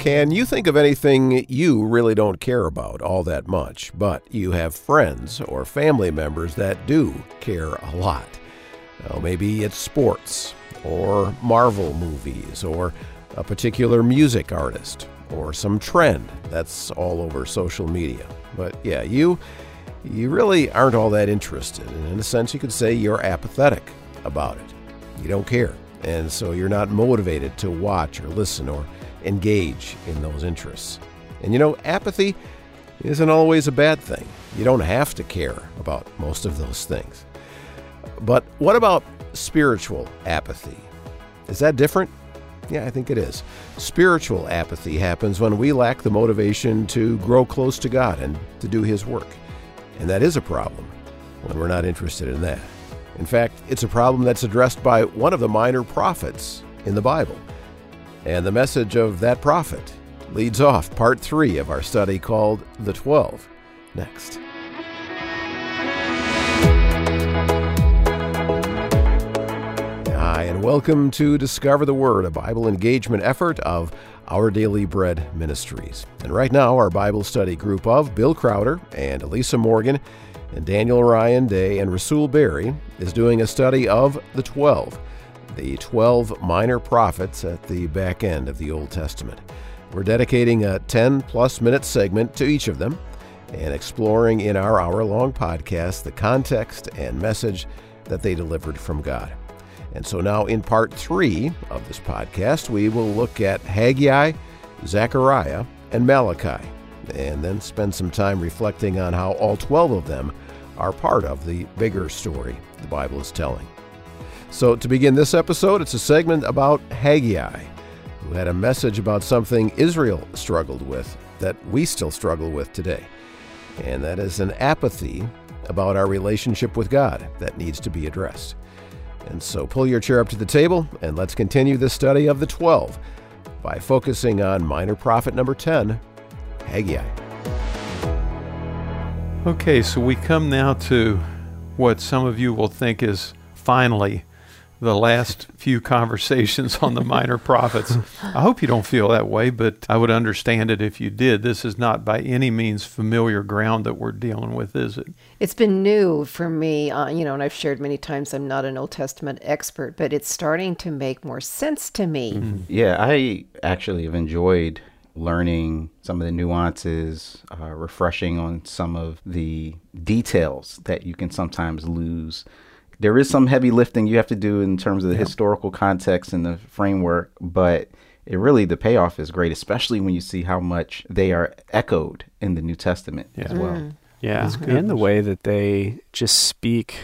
Can you think of anything you really don't care about all that much, but you have friends or family members that do care a lot? Well, maybe it's sports, or Marvel movies, or a particular music artist, or some trend that's all over social media. But yeah, you you really aren't all that interested. And in a sense, you could say you're apathetic about it. You don't care. And so you're not motivated to watch or listen or engage in those interests. And you know, apathy isn't always a bad thing. You don't have to care about most of those things. But what about spiritual apathy? Is that different? Yeah, I think it is. Spiritual apathy happens when we lack the motivation to grow close to God and to do His work. And that is a problem when we're not interested in that. In fact, it's a problem that's addressed by one of the minor prophets in the Bible. And the message of that prophet leads off part three of our study called The Twelve. Next. Hi, and welcome to Discover the Word, a Bible engagement effort of Our Daily Bread Ministries. And right now, our Bible study group of Bill Crowder and Elisa Morgan and Daniel Ryan Day and Rasul Berry is doing a study of the Twelve, the 12 minor prophets at the back end of the Old Testament. We're dedicating a 10 plus minute segment to each of them and exploring in our hour long podcast the context and message that they delivered from God. And so now, in part three of this podcast, we will look at Haggai, Zechariah, and Malachi, and then spend some time reflecting on how all 12 of them are part of the bigger story the Bible is telling. So, to begin this episode, it's a segment about Haggai, who had a message about something Israel struggled with that we still struggle with today. And that is an apathy about our relationship with God that needs to be addressed. And so pull your chair up to the table and let's continue this study of the 12 by focusing on minor prophet number 10, Haggai. Okay, so we come now to what some of you will think is finally the last few conversations on the minor prophets. I hope you don't feel that way, but I would understand it if you did. This is not by any means familiar ground that we're dealing with, is it? It's been new for me, uh, you know, and I've shared many times I'm not an Old Testament expert, but it's starting to make more sense to me. Mm-hmm. Yeah, I actually have enjoyed learning some of the nuances, uh, refreshing on some of the details that you can sometimes lose. There is some heavy lifting you have to do in terms of the yep. historical context and the framework, but it really the payoff is great, especially when you see how much they are echoed in the New Testament yeah. as well. Mm. Yeah, and the way that they just speak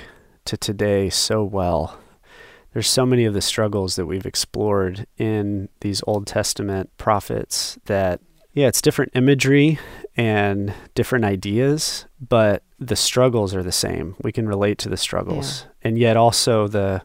to today so well there's so many of the struggles that we've explored in these Old Testament prophets that, yeah, it's different imagery and different ideas, but the struggles are the same. We can relate to the struggles. And yet also the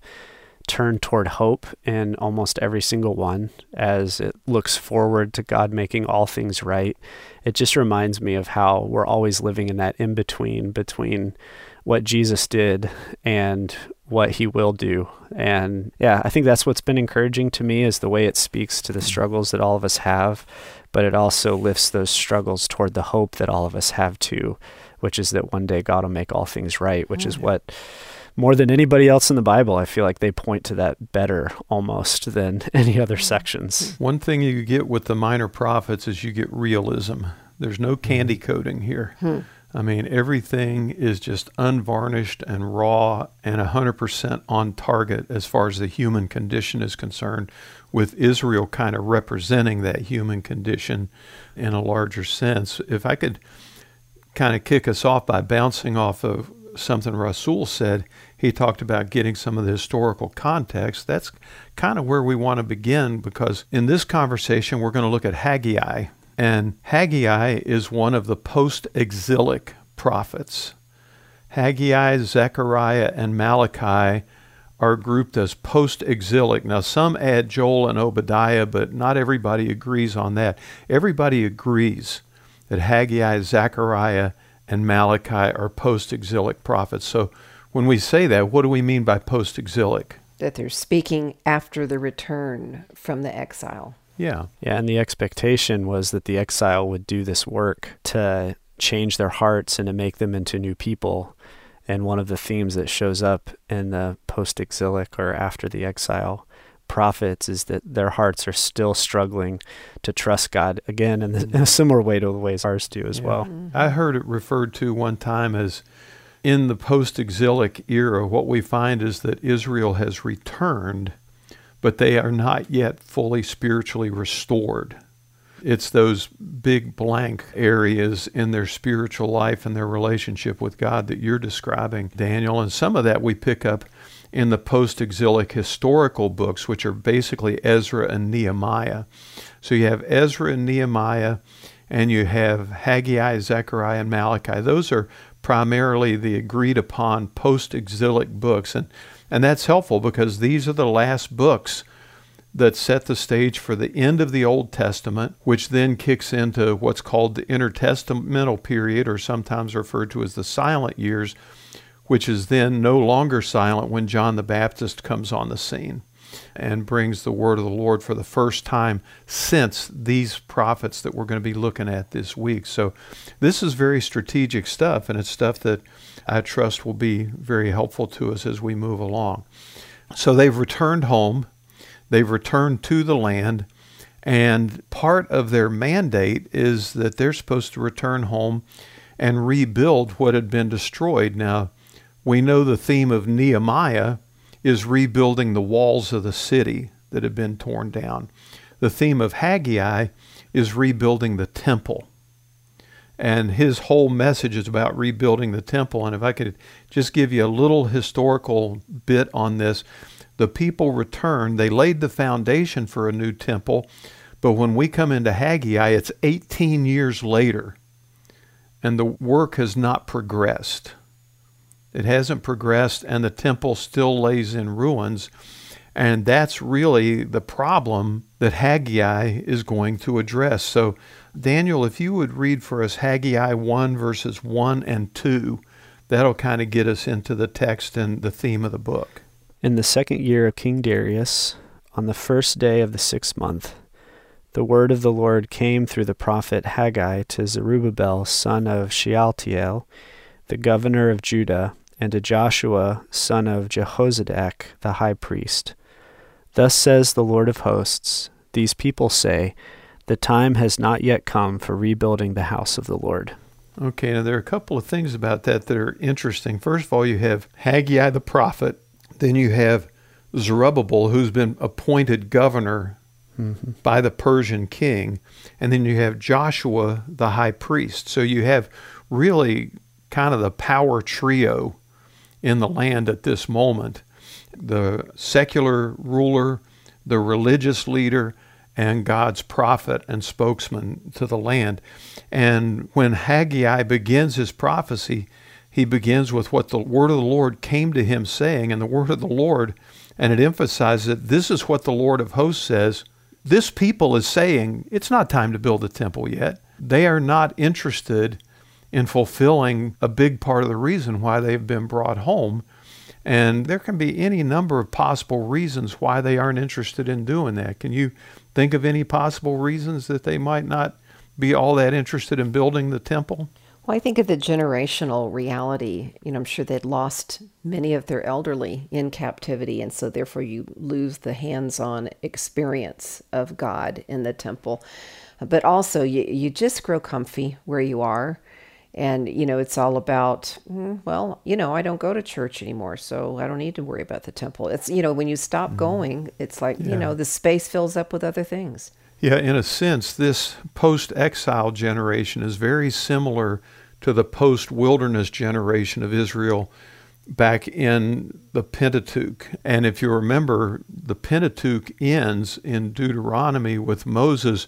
turn toward hope in almost every single one as it looks forward to God making all things right. It just reminds me of how we're always living in that in between between what Jesus did and what he will do. And yeah, I think that's what's been encouraging to me is the way it speaks to the struggles that all of us have, but it also lifts those struggles toward the hope that all of us have too, which is that one day God will make all things right, which is mm. what more than anybody else in the Bible, I feel like they point to that better almost than any other sections. One thing you get with the minor prophets is you get realism. There's no candy coating here. Hmm. I mean, everything is just unvarnished and raw and 100% on target as far as the human condition is concerned, with Israel kind of representing that human condition in a larger sense. If I could kind of kick us off by bouncing off of something Rasul said, he talked about getting some of the historical context. That's kind of where we want to begin because in this conversation, we're going to look at Haggai and Haggai is one of the post exilic prophets. Haggai, Zechariah, and Malachi are grouped as post exilic. Now, some add Joel and Obadiah, but not everybody agrees on that. Everybody agrees that Haggai, Zechariah, and Malachi are post exilic prophets. So, when we say that, what do we mean by post exilic? That they're speaking after the return from the exile. Yeah. Yeah, and the expectation was that the exile would do this work to change their hearts and to make them into new people. And one of the themes that shows up in the post exilic or after the exile prophets is that their hearts are still struggling to trust God again in, the, in a similar way to the ways ours do as Yeah. well. I heard it referred to one time as in the post exilic era, what we find is that Israel has returned, but they are not yet fully spiritually restored. It's those big blank areas in their spiritual life and their relationship with God that you're describing, Daniel. And some of that we pick up in the post exilic historical books, which are basically Ezra and Nehemiah. So you have Ezra and Nehemiah, and you have Haggai, Zechariah, and Malachi. Those are primarily the agreed upon post exilic books. And, and that's helpful because these are the last books that set the stage for the end of the Old Testament, which then kicks into what's called the intertestamental period, or sometimes referred to as the silent years, which is then no longer silent when John the Baptist comes on the scene and brings the word of the Lord for the first time since these prophets that we're going to be looking at this week. So, this is very strategic stuff, and it's stuff that I trust will be very helpful to us as we move along. So, they've returned home, they've returned to the land, and part of their mandate is that they're supposed to return home and rebuild what had been destroyed. Now, we know the theme of Nehemiah is rebuilding the walls of the city that have been torn down. The theme of Haggai is rebuilding the temple. And his whole message is about rebuilding the temple. And if I could just give you a little historical bit on this, the people returned, they laid the foundation for a new temple. But when we come into Haggai, it's 18 years later, and the work has not progressed. It hasn't progressed, and the temple still lays in ruins. And that's really the problem that Haggai is going to address. So, Daniel, if you would read for us Haggai 1, verses 1 and 2, that'll kind of get us into the text and the theme of the book. In the second year of King Darius, on the first day of the sixth month, the word of the Lord came through the prophet Haggai to Zerubbabel, son of Shealtiel, the governor of Judah, and to Joshua, son of Jehozadak, the high priest. Thus says the Lord of hosts These people say, The time has not yet come for rebuilding the house of the Lord. Okay, now there are a couple of things about that that are interesting. First of all, you have Haggai the prophet, then you have Zerubbabel, who's been appointed governor Mm-hmm. by the Persian king, and then you have Joshua the high priest. So you have really kind of the power trio in the land at this moment the secular ruler, the religious leader, and God's prophet and spokesman to the land. And when Haggai begins his prophecy, he begins with what the word of the Lord came to him saying, and the word of the Lord, and it emphasizes that this is what the Lord of hosts says. This people is saying, it's not time to build a temple yet. They are not interested in fulfilling a big part of the reason why they've been brought home. And there can be any number of possible reasons why they aren't interested in doing that. Can you think of any possible reasons that they might not be all that interested in building the temple? Well, I think of the generational reality. You know, I'm sure they'd lost many of their elderly in captivity, and so therefore you lose the hands on experience of God in the temple. But also, you, you just grow comfy where you are. And, you know, it's all about, well, you know, I don't go to church anymore, so I don't need to worry about the temple. It's, you know, when you stop mm-hmm. going, it's like, Yeah. you know, the space fills up with other things. Yeah, in a sense, this post exile generation is very similar to the post wilderness generation of Israel back in the Pentateuch. And if you remember, the Pentateuch ends in Deuteronomy with Moses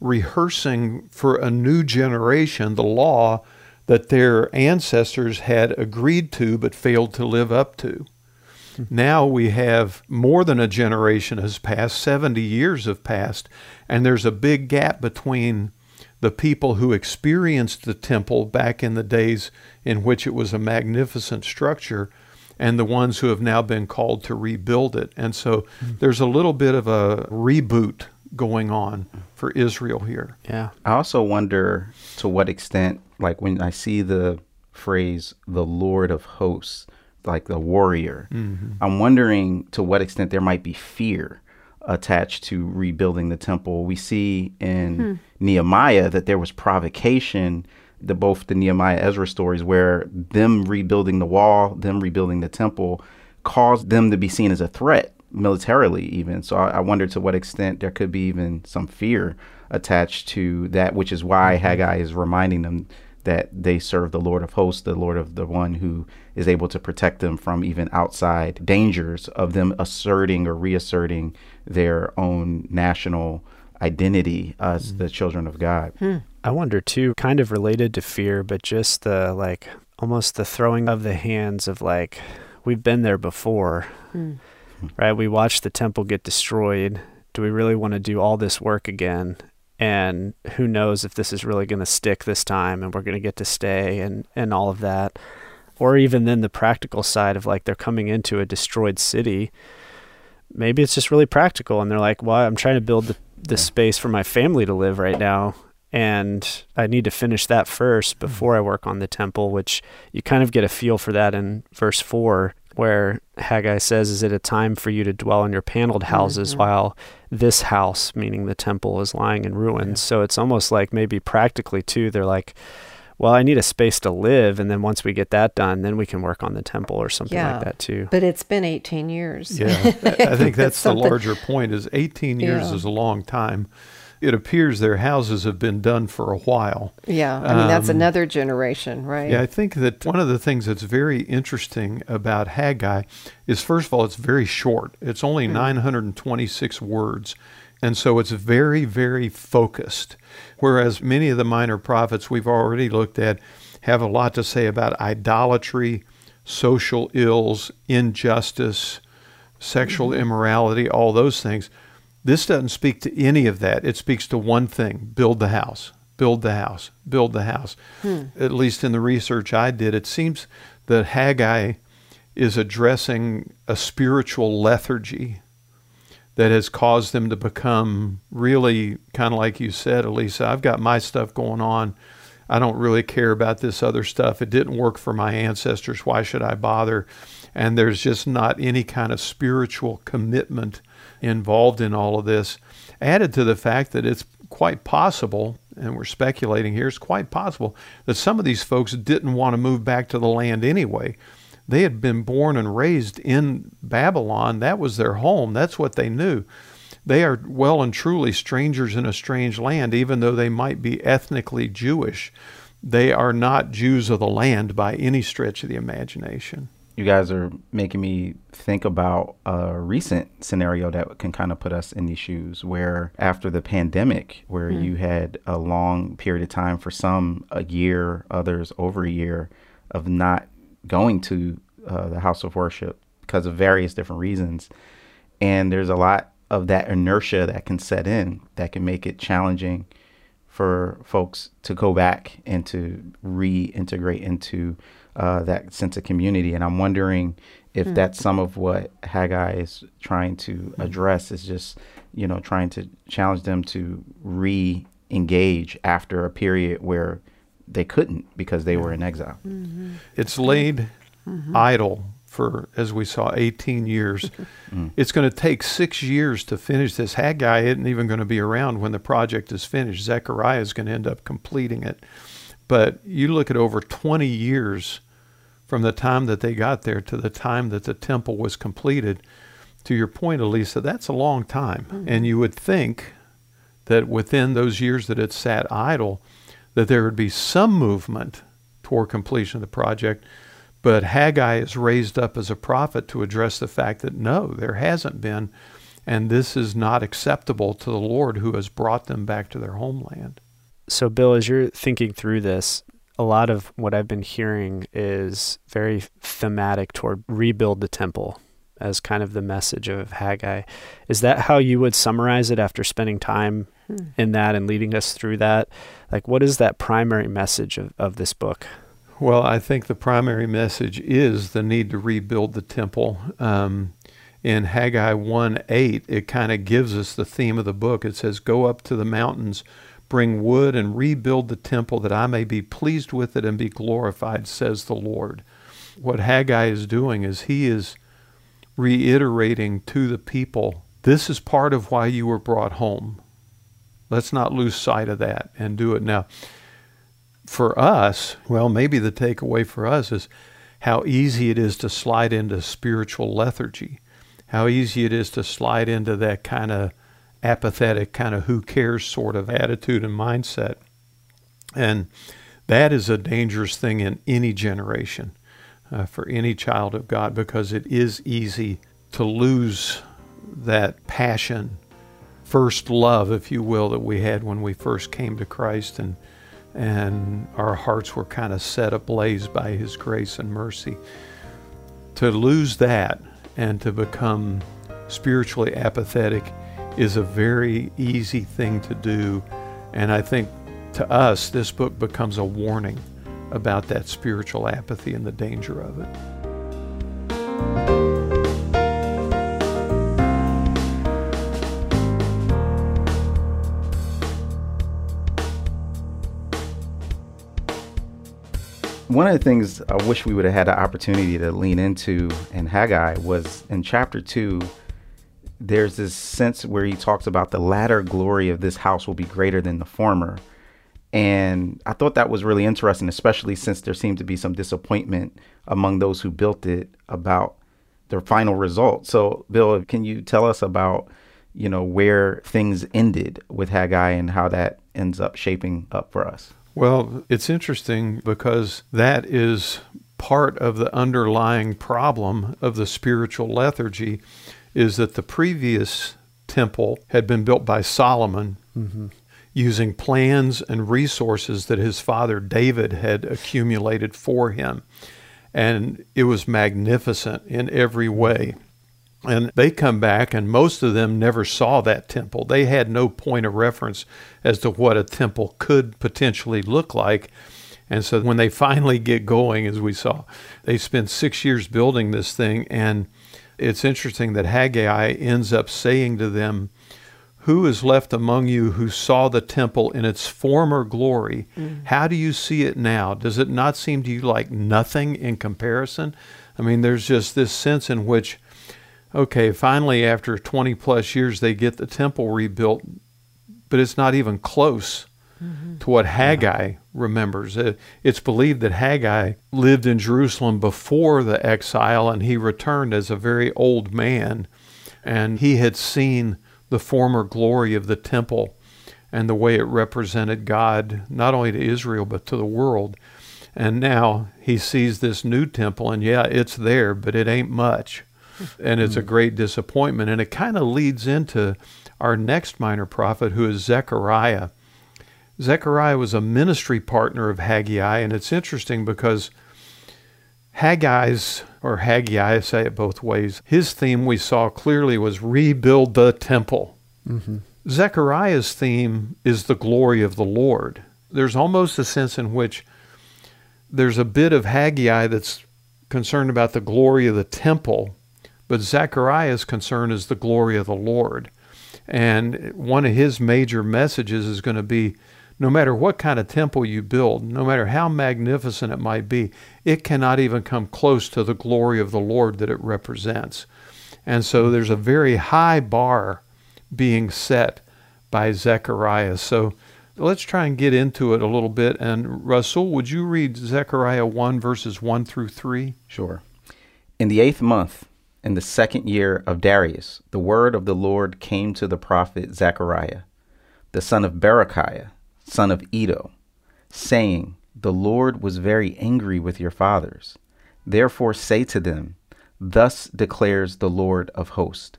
rehearsing for a new generation the law that their ancestors had agreed to but failed to live up to. Hmm. Now we have more than a generation has passed, 70 years have passed, and there's a big gap between the people who experienced the temple back in the days in which it was a magnificent structure and the ones who have now been called to rebuild it. And so hmm. there's a little bit of a reboot going on for Israel here. Yeah. I also wonder to what extent, like when I see the phrase "the Lord of Hosts," like the warrior, mm-hmm. I'm wondering to what extent there might be fear attached to rebuilding the temple. We see in hmm. Nehemiah that there was provocation. The both the Nehemiah Ezra stories where them rebuilding the wall, them rebuilding the temple, caused them to be seen as a threat militarily, even. So I, I wonder to what extent there could be even some fear attached to that, which is why mm-hmm. Haggai is reminding them that they serve the Lord of hosts, the Lord of the one who is able to protect them from even outside dangers of them asserting or reasserting their own national identity as mm-hmm. the children of God. Hmm. I wonder too, kind of related to fear, but just the like almost the throwing of the hands of like, we've been there before, hmm. Mm-hmm. right? We watched the temple get destroyed. Do we really want to do all this work again? And who knows if this is really going to stick this time and we're going to get to stay and, and all of that. Or even then the practical side of like they're coming into a destroyed city. Maybe it's just really practical and they're like, well, I'm trying to build the, the space for my family to live right now and I need to finish that first mm-hmm. before I work on the temple, which you kind of get a feel for that in verse 4, where Haggai says, Is it a time for you to dwell in your paneled houses mm-hmm. while this house, meaning the temple, is lying in ruins? So it's almost like maybe practically, too, they're like, well, I need a space to live, and then once we get that done, then we can work on the temple or something Yeah. like that too. But it's been 18 years. Yeah, I I think that's the larger point. Is 18 years Yeah. is a long time. It appears their houses have been done for a while. Yeah. I mean, that's Um, another generation, right? Yeah, I think that one of the things that's very interesting about Haggai is, first of all, it's very short. It's only 926 words. And so it's very, very focused. Whereas many of the minor prophets we've already looked at have a lot to say about idolatry, social ills, injustice, sexual immorality, all those things. This doesn't speak to any of that. It speaks to one thing build the house, build the house, build the house. Hmm. At least in the research I did, it seems that Haggai is addressing a spiritual lethargy that has caused them to become really kind of like you said, Elisa. I've got my stuff going on. I don't really care about this other stuff. It didn't work for my ancestors. Why should I bother? And there's just not any kind of spiritual commitment involved in all of this. Added to the fact that it's quite possible, and we're speculating here, it's quite possible that some of these folks didn't want to move back to the land anyway. They had been born and raised in Babylon. That was their home. That's what they knew. They are well and truly strangers in a strange land, even though they might be ethnically Jewish. They are not Jews of the land by any stretch of the imagination. You guys are making me think about a recent scenario that can kind of put us in these shoes where after the pandemic where you had a long period of time for some a year others over a year of not going to uh, the house of worship because of various different reasons. And there's a lot of that inertia that can set in that can make it challenging for folks to go back and to reintegrate into uh, that sense of community. And I'm wondering if hmm. that's some of what Haggai is trying to hmm. address is just, you know, trying to challenge them to re engage after a period where they couldn't because they were in exile. Mm-hmm. It's laid mm-hmm. idle for, as we saw, 18 years. Mm. It's going to take six years to finish this. Haggai isn't even going to be around when the project is finished. Zechariah is going to end up completing it. But you look at over 20 years from the time that they got there to the time that the temple was completed. To your point, Elisa, that's a long time. Mm-hmm. And you would think that within those years that it sat idle, that there would be some movement toward completion of the project. But Haggai is raised up as a prophet to address the fact that no, there hasn't been, and this is not acceptable to the Lord who has brought them back to their homeland. So, Bill, as you're thinking through this, a lot of what I've been hearing is very thematic toward rebuild the temple as kind of the message of Haggai. Is that how you would summarize it after spending time in that and leading us through that? Like, what is that primary message of, of this book? Well, I think the primary message is the need to rebuild the temple. Um, in Haggai 1 8, it kind of gives us the theme of the book. It says, Go up to the mountains, bring wood, and rebuild the temple that I may be pleased with it and be glorified, says the Lord. What Haggai is doing is he is reiterating to the people this is part of why you were brought home. Let's not lose sight of that and do it now. For us, well, maybe the takeaway for us is how easy it is to slide into spiritual lethargy, how easy it is to slide into that kind of apathetic, kind of who cares sort of attitude and mindset. And that is a dangerous thing in any generation uh, for any child of God because it is easy to lose that passion, first love, if you will, that we had when we first came to Christ and and our hearts were kind of set ablaze by his grace and mercy. To lose that and to become spiritually apathetic is a very easy thing to do. And I think to us, this book becomes a warning about that spiritual apathy and the danger of it. One of the things I wish we would have had the opportunity to lean into in Haggai was in chapter two. There's this sense where he talks about the latter glory of this house will be greater than the former. And I thought that was really interesting, especially since there seemed to be some disappointment among those who built it about their final result. So, Bill, can you tell us about, you know, where things ended with Haggai and how that ends up shaping up for us? Well, it's interesting because that is part of the underlying problem of the spiritual lethargy is that the previous temple had been built by Solomon mm-hmm. using plans and resources that his father David had accumulated for him. And it was magnificent in every way. And they come back, and most of them never saw that temple. They had no point of reference as to what a temple could potentially look like. And so when they finally get going, as we saw, they spend six years building this thing. And it's interesting that Haggai ends up saying to them, Who is left among you who saw the temple in its former glory? Mm. How do you see it now? Does it not seem to you like nothing in comparison? I mean, there's just this sense in which okay, finally, after 20 plus years, they get the temple rebuilt, but it's not even close mm-hmm. to what Haggai yeah. Remembers. It's believed that Haggai lived in Jerusalem before the exile and he returned as a very old man, and he had seen the former glory of the temple and the way it represented God, not only to Israel, but to the world. And now he sees this new temple, and yeah, it's there, but it ain't much and it's a hmm. great disappointment. And it kind of leads into our next minor prophet, who is Zechariah. Zechariah was a ministry partner of Haggai, and it's interesting because Haggai's, or Haggai, I say it both ways, his theme we saw clearly was rebuild the temple. Mm-hmm. Zechariah's theme is the glory of the Lord. There's almost a sense in which there's a bit of Haggai that's concerned about the glory of the temple, but Zechariah's concern is the glory of the Lord. And one of his major messages is going to be no matter what kind of temple you build, no matter how magnificent it might be, it cannot even come close to the glory of the Lord that it represents. And so there's a very high bar being set by Zechariah. So let's try and get into it a little bit. And Rasul, would you read Zechariah 1, verses 1 through 3? Sure. In the eighth month, in the second year of Darius, the word of the Lord came to the prophet Zechariah, the son of Berechiah, son of Iddo, saying, The Lord was very angry with your fathers. Therefore say to them, Thus declares the Lord of hosts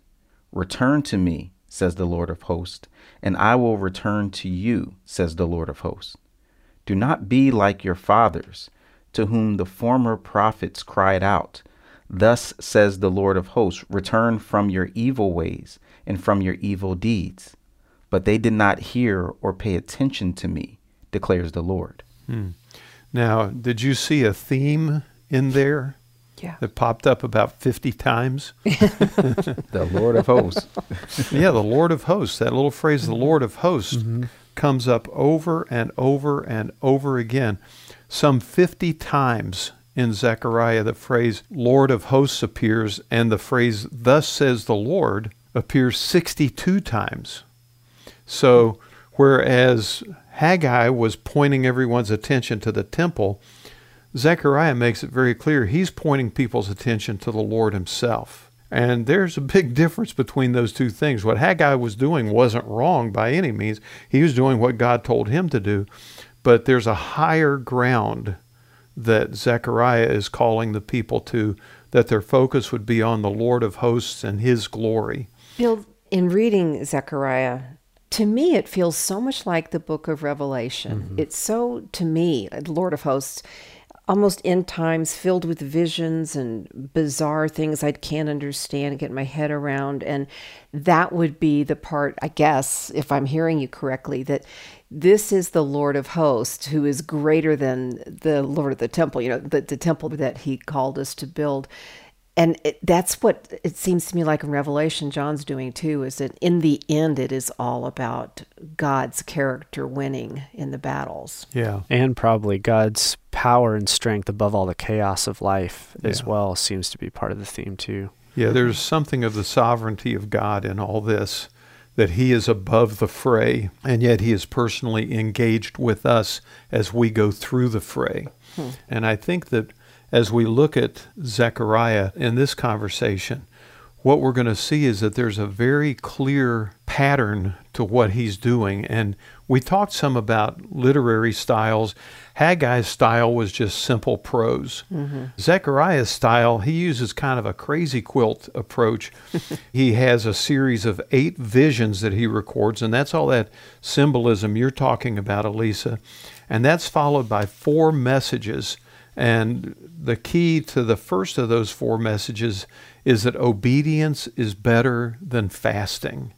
Return to me, says the Lord of hosts, and I will return to you, says the Lord of hosts. Do not be like your fathers, to whom the former prophets cried out Thus says the Lord of hosts Return from your evil ways and from your evil deeds. But they did not hear or pay attention to me, declares the Lord. Hmm. Now, did you see a theme in there? Yeah. that popped up about 50 times. The Lord of hosts. yeah, the Lord of hosts, that little phrase, the Lord of hosts, Mm-hmm. comes up over and over and over again. Some 50 times in Zechariah, the phrase Lord of hosts appears, and the phrase Thus says the Lord appears 62 times. So, whereas Haggai was pointing everyone's attention to the temple, Zechariah makes it very clear he's pointing people's attention to the Lord himself. And there's a big difference between those two things. What Haggai was doing wasn't wrong by any means. He was doing what God told him to do. But there's a higher ground that Zechariah is calling the people to, that their focus would be on the Lord of hosts and his glory. Bill, in reading Zechariah, to me, it feels so much like the book of Revelation. Mm-hmm. It's so, to me, uh, Lord of Hosts, almost end times filled with visions and bizarre things I can't understand and get my head around. And that would be the part, I guess, if I'm hearing you correctly, that this is the Lord of Hosts who is greater than the Lord of the temple, you know, the, the temple that he called us to build and it, that's what it seems to me like in revelation john's doing too is that in the end it is all about god's character winning in the battles Yeah. And probably God's power and strength above all the chaos of life as well seems to be part of the theme too. Yeah, there's something of the sovereignty of God in all this, that He is above the fray, and yet He is personally engaged with us as we go through the fray. Hmm. And I think that as we look at Zechariah in this conversation, what we're going to see is that there's a very clear pattern to what he's doing. And we talked some about literary styles. Haggai's style was just simple prose. Mm-hmm. Zechariah's style, he uses kind of a crazy quilt approach. he has a series of eight visions that he records, and that's all that symbolism you're talking about, Elisa. And that's followed by four messages. And the key to the first of those four messages is that obedience is better than fasting.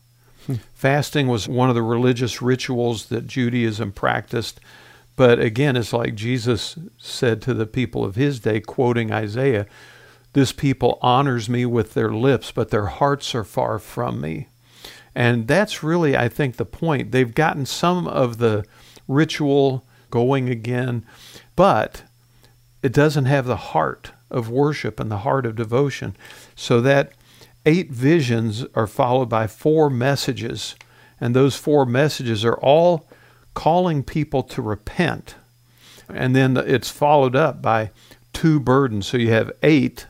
Hmm. Fasting was one of the religious rituals that Judaism practiced. But again, it's like Jesus said to the people of his day, quoting Isaiah This people honors me with their lips, but their hearts are far from me. And that's really, I think, the point. They've gotten some of the ritual going again, but it doesn't have the heart of worship and the heart of devotion. So that eight visions are followed by four messages, and those four messages are all calling people to repent. And then it's followed up by two burdens. So you have eight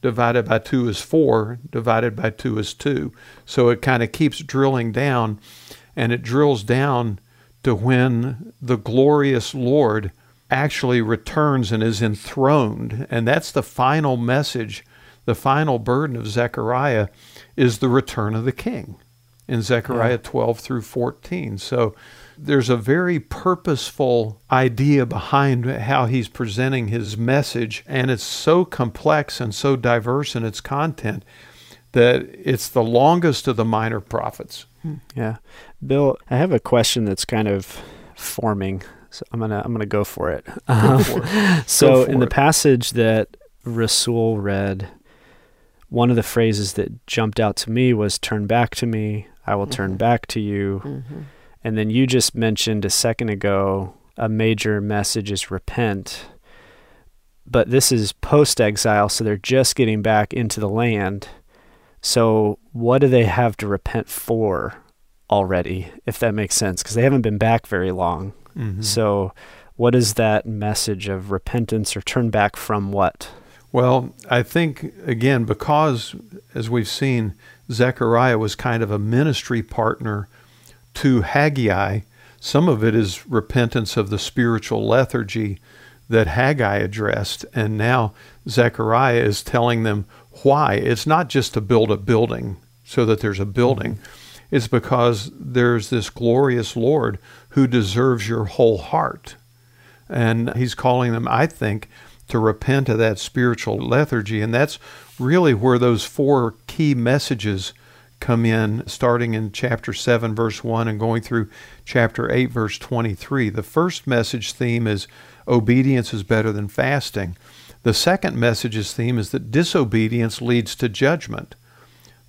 divided by two is four, divided by two is two. So it kind of keeps drilling down, and it drills down to when the glorious Lord actually returns and is enthroned. And that's the final message, the final burden of Zechariah is the return of the king in Zechariah 12 through 14. So there's a very purposeful idea behind how he's presenting his message, and it's so complex and so diverse in its content that it's the longest of the minor prophets. Hmm. Yeah. Bill, I have a question that's kind of forming. So I'm gonna I'm gonna go for it. Um, so for in the it. passage that Rasul read, one of the phrases that jumped out to me was "Turn back to me, I will turn back to you." And then you just mentioned a second ago a major message is repent. But this is post exile, so they're just getting back into the land. So, what do they have to repent for already, if that makes sense? Because they haven't been back very long. Mhm. So, what is that message of repentance or turn back from what? Well, I think, again, because as we've seen, Zechariah was kind of a ministry partner to Haggai, some of it is repentance of the spiritual lethargy that Haggai addressed. And now Zechariah is telling them why. It's not just to build a building so that there's a building, it's because there's this glorious Lord who deserves your whole heart. And he's calling them, I think, to repent of that spiritual lethargy. And that's really where those four key messages come in, starting in chapter 7, verse 1, and going through chapter 8, verse 23. The first message theme is obedience is better than fasting. The second message's theme is that disobedience leads to judgment.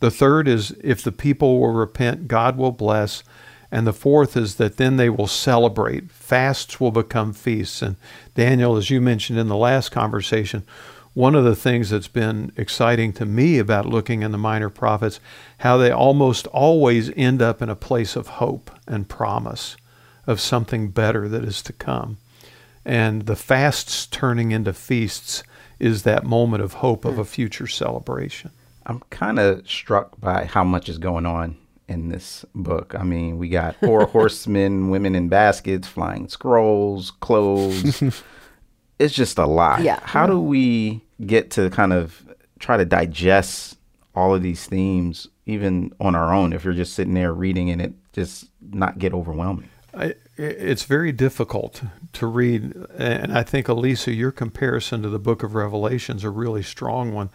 The third is if the people will repent, God will bless. And the fourth is that then they will celebrate. Fasts will become feasts. And Daniel, as you mentioned in the last conversation, one of the things that's been exciting to me about looking in the minor prophets, how they almost always end up in a place of hope and promise of something better that is to come. And the fasts turning into feasts is that moment of hope of hmm. a future celebration. I'm kind of struck by how much is going on in this book. I mean, we got four horsemen, women in baskets, flying scrolls, clothes. it's just a lot. Yeah. How do we get to kind of try to digest all of these themes, even on our own, if you're just sitting there reading and it just not get overwhelming? I, it's very difficult to read, and I think Elisa, your comparison to the Book of Revelations is a really strong one,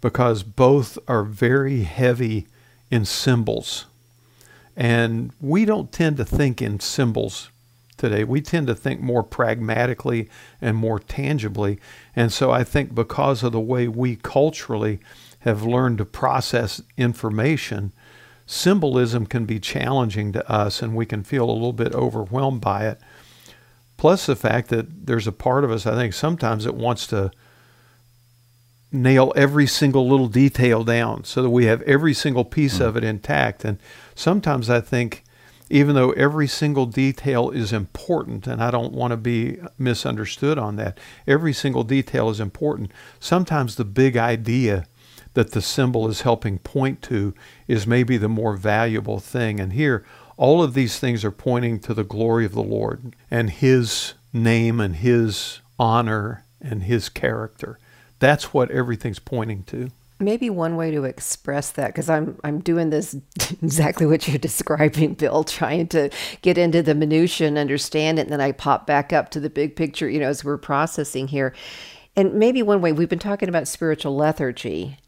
because both are very heavy in symbols, and we don't tend to think in symbols today. We tend to think more pragmatically and more tangibly, and so I think because of the way we culturally have learned to process information symbolism can be challenging to us and we can feel a little bit overwhelmed by it. Plus, the fact that there's a part of us, I think, sometimes it wants to nail every single little detail down so that we have every single piece mm. of it intact. And sometimes I think, even though every single detail is important, and I don't want to be misunderstood on that, every single detail is important. Sometimes the big idea that the symbol is helping point to is maybe the more valuable thing. And here, all of these things are pointing to the glory of the Lord and His name and His honor and His character. That's what everything's pointing to. Maybe one way to express that, because I'm I'm doing this exactly what you're describing, Bill, trying to get into the minutia and understand it, and then I pop back up to the big picture, you know, as we're processing here. And maybe one way we've been talking about spiritual lethargy,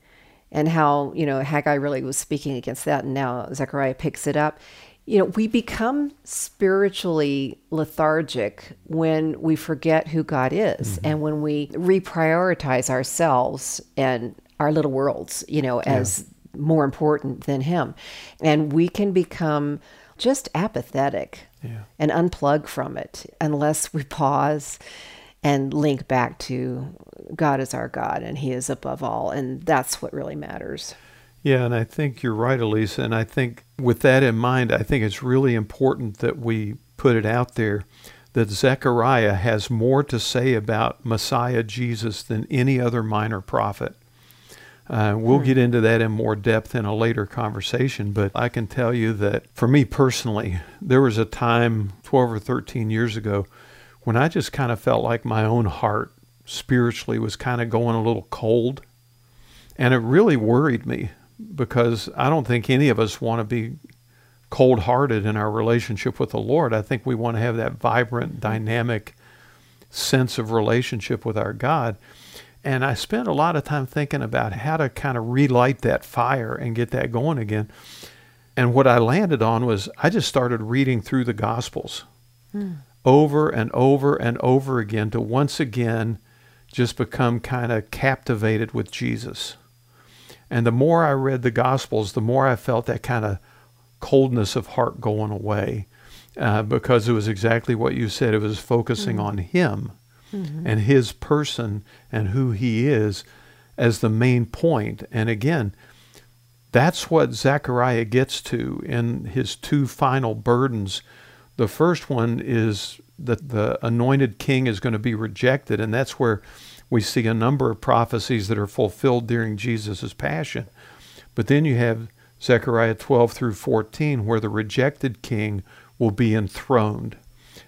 and how, you know, Haggai really was speaking against that, and now Zechariah picks it up. You know, we become spiritually lethargic when we forget who God is mm-hmm. and when we reprioritize ourselves and our little worlds, you know, as yeah. more important than Him. And we can become just apathetic yeah. and unplug from it unless we pause and link back to God is our God and He is above all. And that's what really matters. Yeah, and I think you're right, Elisa. And I think with that in mind, I think it's really important that we put it out there that Zechariah has more to say about Messiah Jesus than any other minor prophet. Uh, we'll hmm. get into that in more depth in a later conversation, but I can tell you that for me personally, there was a time 12 or 13 years ago when I just kind of felt like my own heart spiritually was kind of going a little cold. And it really worried me because I don't think any of us want to be cold hearted in our relationship with the Lord. I think we want to have that vibrant, dynamic sense of relationship with our God. And I spent a lot of time thinking about how to kind of relight that fire and get that going again. And what I landed on was I just started reading through the Gospels hmm. over and over and over again to once again just become kind of captivated with Jesus. And the more I read the Gospels, the more I felt that kind of coldness of heart going away uh, because it was exactly what you said. It was focusing mm-hmm. on Him mm-hmm. and His person and who He is as the main point. And again, that's what Zechariah gets to in his two final burdens. The first one is that the anointed king is going to be rejected. And that's where we see a number of prophecies that are fulfilled during Jesus' passion. But then you have Zechariah 12 through 14, where the rejected king will be enthroned.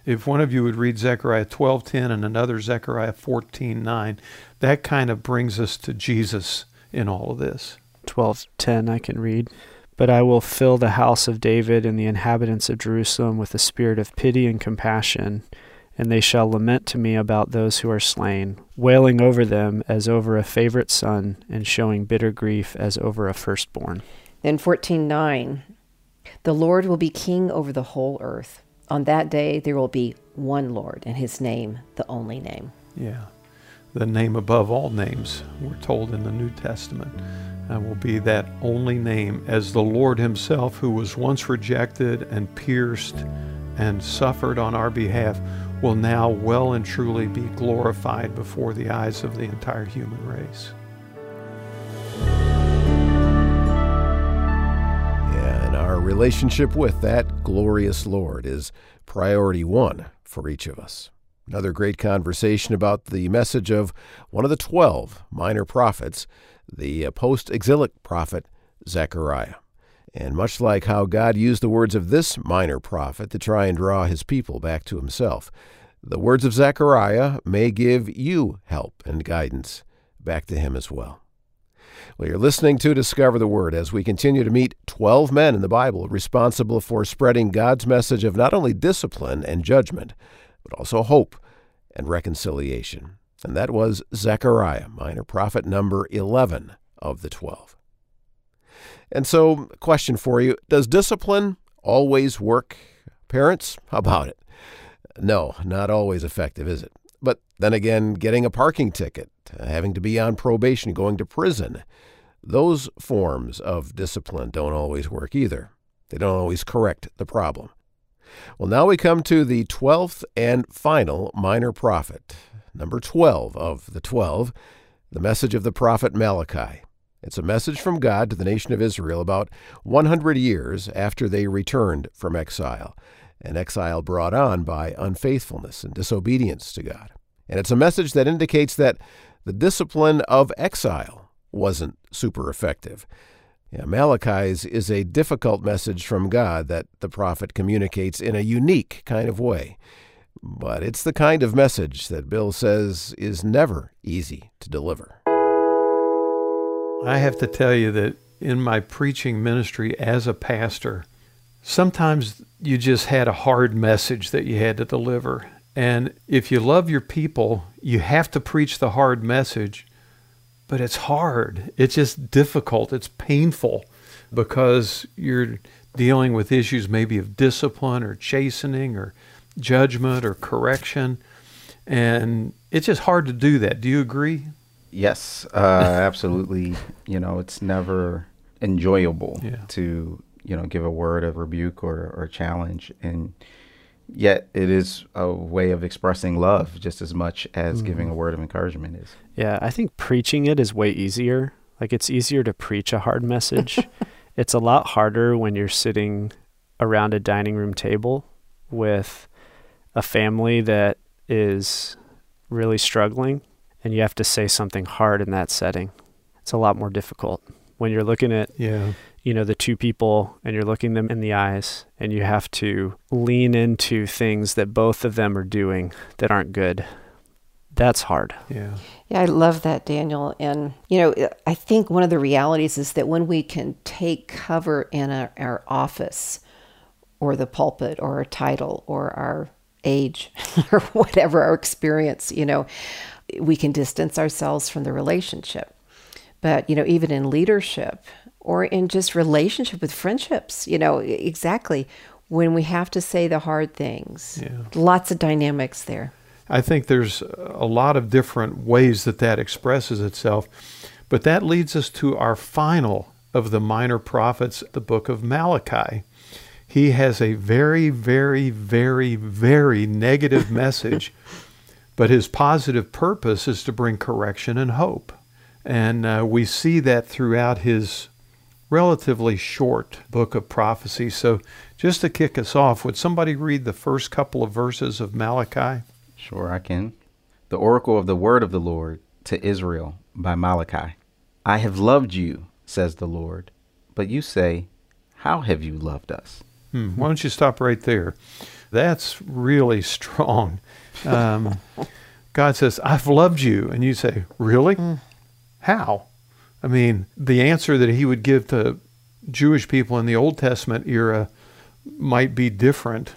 If one of you would read Zechariah 12:10 and another Zechariah 14:9, that kind of brings us to Jesus in all of this. 12:10 I can read. But I will fill the house of David and the inhabitants of Jerusalem with a spirit of pity and compassion, and they shall lament to me about those who are slain, wailing over them as over a favorite son, and showing bitter grief as over a firstborn. Then 14:9 The Lord will be king over the whole earth. On that day there will be one Lord and his name the only name. Yeah. the name above all names, we're told in the New Testament, uh, will be that only name as the Lord Himself, who was once rejected and pierced and suffered on our behalf, will now well and truly be glorified before the eyes of the entire human race. And our relationship with that glorious Lord is priority one for each of us. Another great conversation about the message of one of the 12 minor prophets, the post exilic prophet Zechariah. And much like how God used the words of this minor prophet to try and draw his people back to himself, the words of Zechariah may give you help and guidance back to him as well. Well, you're listening to Discover the Word as we continue to meet 12 men in the Bible responsible for spreading God's message of not only discipline and judgment, but also hope and reconciliation. And that was Zechariah, minor prophet number 11 of the 12. And so, question for you Does discipline always work? Parents, how about it? No, not always effective, is it? But then again, getting a parking ticket, having to be on probation, going to prison, those forms of discipline don't always work either. They don't always correct the problem. Well, now we come to the 12th and final minor prophet, number 12 of the 12, the message of the prophet Malachi. It's a message from God to the nation of Israel about 100 years after they returned from exile, an exile brought on by unfaithfulness and disobedience to God. And it's a message that indicates that the discipline of exile wasn't super effective. Yeah, Malachi's is a difficult message from God that the prophet communicates in a unique kind of way. But it's the kind of message that Bill says is never easy to deliver. I have to tell you that in my preaching ministry as a pastor, sometimes you just had a hard message that you had to deliver. And if you love your people, you have to preach the hard message but it's hard. It's just difficult. It's painful because you're dealing with issues maybe of discipline or chastening or judgment or correction. And it's just hard to do that. Do you agree? Yes, uh, absolutely. you know, it's never enjoyable yeah. to, you know, give a word of rebuke or, or challenge. And yet it is a way of expressing love just as much as mm. giving a word of encouragement is. Yeah, I think preaching it is way easier. Like it's easier to preach a hard message. it's a lot harder when you're sitting around a dining room table with a family that is really struggling and you have to say something hard in that setting. It's a lot more difficult. When you're looking at yeah. you know the two people and you're looking them in the eyes and you have to lean into things that both of them are doing that aren't good that's hard. Yeah. Yeah i love that daniel. And you know i think one of the realities is that when we can take cover in our, our office or the pulpit or our title or our age or whatever our experience you know we can distance ourselves from the relationship but you know even in leadership or in just relationship with friendships, you know, exactly when we have to say the hard things. Yeah. Lots of dynamics there. I think there's a lot of different ways that that expresses itself. But that leads us to our final of the minor prophets, the book of Malachi. He has a very, very, very, very negative message, but his positive purpose is to bring correction and hope. And uh, we see that throughout his relatively short book of prophecy. So, just to kick us off, would somebody read the first couple of verses of Malachi? Sure, I can. The oracle of the word of the Lord to Israel by Malachi. I have loved you, says the Lord. But you say, How have you loved us? Hmm. Why don't you stop right there? That's really strong. Um, God says, I've loved you. And you say, Really? Mm. How? I mean, the answer that he would give to Jewish people in the Old Testament era might be different.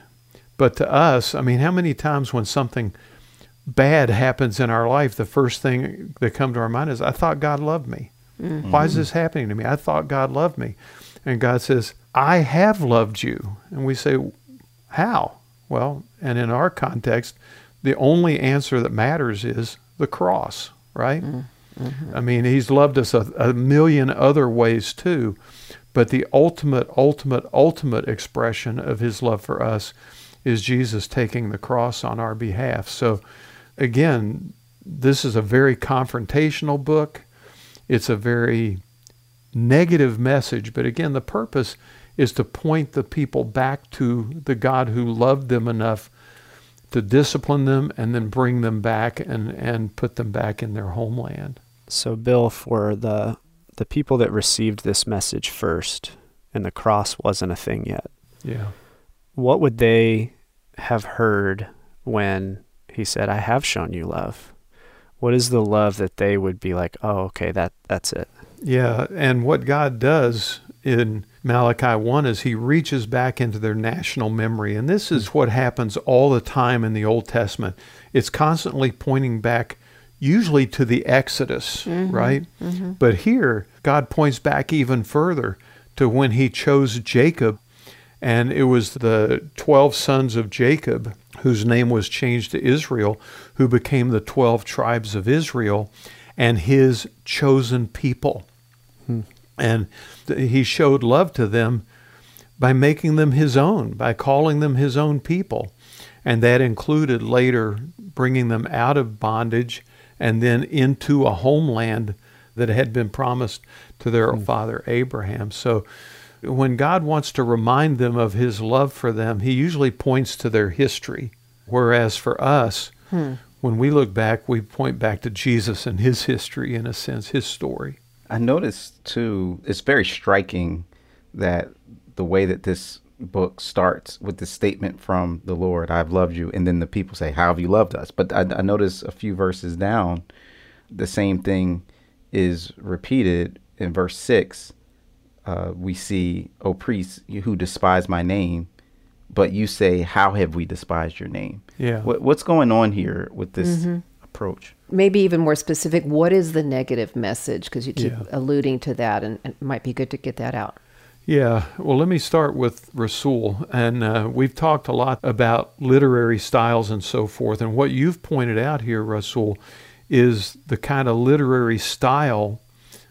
But to us, I mean, how many times when something bad happens in our life, the first thing that comes to our mind is, I thought God loved me. Mm-hmm. Why is this happening to me? I thought God loved me. And God says, I have loved you. And we say, How? Well, and in our context, the only answer that matters is the cross, right? Mm-hmm. I mean, he's loved us a, a million other ways too, but the ultimate, ultimate, ultimate expression of his love for us is Jesus taking the cross on our behalf. So, again, this is a very confrontational book. It's a very negative message, but again, the purpose is to point the people back to the God who loved them enough to discipline them and then bring them back and, and put them back in their homeland. So, Bill, for the the people that received this message first, and the cross wasn't a thing yet. Yeah. What would they have heard when he said, "I have shown you love"? What is the love that they would be like? Oh, okay, that that's it. Yeah, and what God does in Malachi 1 is he reaches back into their national memory. And this is what happens all the time in the Old Testament. It's constantly pointing back, usually to the Exodus, mm-hmm, right? Mm-hmm. But here, God points back even further to when he chose Jacob. And it was the 12 sons of Jacob, whose name was changed to Israel, who became the 12 tribes of Israel and his chosen people. Hmm. And he showed love to them by making them his own, by calling them his own people. And that included later bringing them out of bondage and then into a homeland that had been promised to their mm. father Abraham. So when God wants to remind them of his love for them, he usually points to their history. Whereas for us, hmm. when we look back, we point back to Jesus and his history, in a sense, his story. I noticed too, it's very striking that the way that this book starts with the statement from the Lord, I've loved you. And then the people say, How have you loved us? But I, I notice a few verses down, the same thing is repeated in verse 6. Uh, we see, O priests who despise my name, but you say, How have we despised your name? Yeah. What, what's going on here with this mm-hmm. approach? Maybe even more specific, what is the negative message? Because you keep yeah. alluding to that, and, and, it might be good to get that out. Yeah, well, let me start with Rasul. And uh, we've talked a lot about literary styles and so forth. And what you've pointed out here, Rasul, is the kind of literary style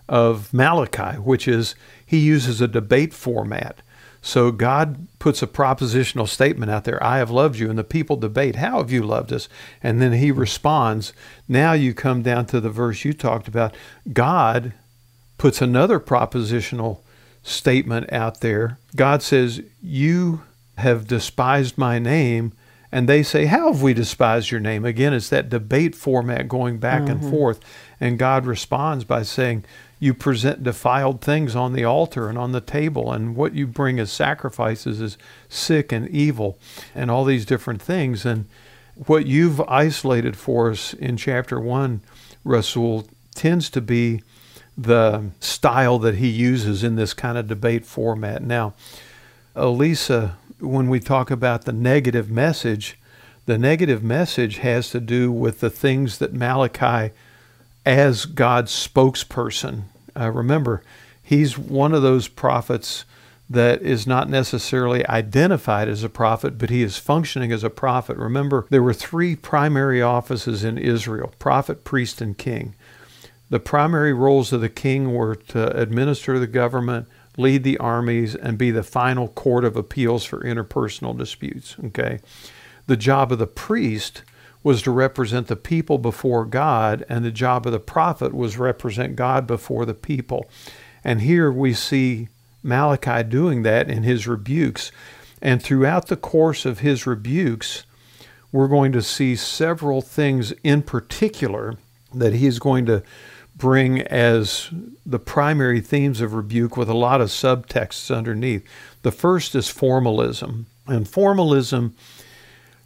of Malachi, which is he uses a debate format. So God puts a propositional statement out there, I have loved you, and the people debate, How have you loved us? And then he responds. Now you come down to the verse you talked about. God puts another propositional statement out there. God says, You have despised my name. And they say, How have we despised your name? Again, it's that debate format going back mm-hmm. and forth. And God responds by saying, you present defiled things on the altar and on the table, and what you bring as sacrifices is sick and evil, and all these different things. And what you've isolated for us in chapter one, Rasul, tends to be the style that he uses in this kind of debate format. Now, Elisa, when we talk about the negative message, the negative message has to do with the things that Malachi as God's spokesperson. Uh, remember, he's one of those prophets that is not necessarily identified as a prophet, but he is functioning as a prophet. Remember, there were three primary offices in Israel prophet, priest, and king. The primary roles of the king were to administer the government, lead the armies, and be the final court of appeals for interpersonal disputes. Okay. The job of the priest was to represent the people before God, and the job of the prophet was represent God before the people. And here we see Malachi doing that in his rebukes. And throughout the course of his rebukes, we're going to see several things in particular that he's going to bring as the primary themes of rebuke with a lot of subtexts underneath. The first is formalism. And formalism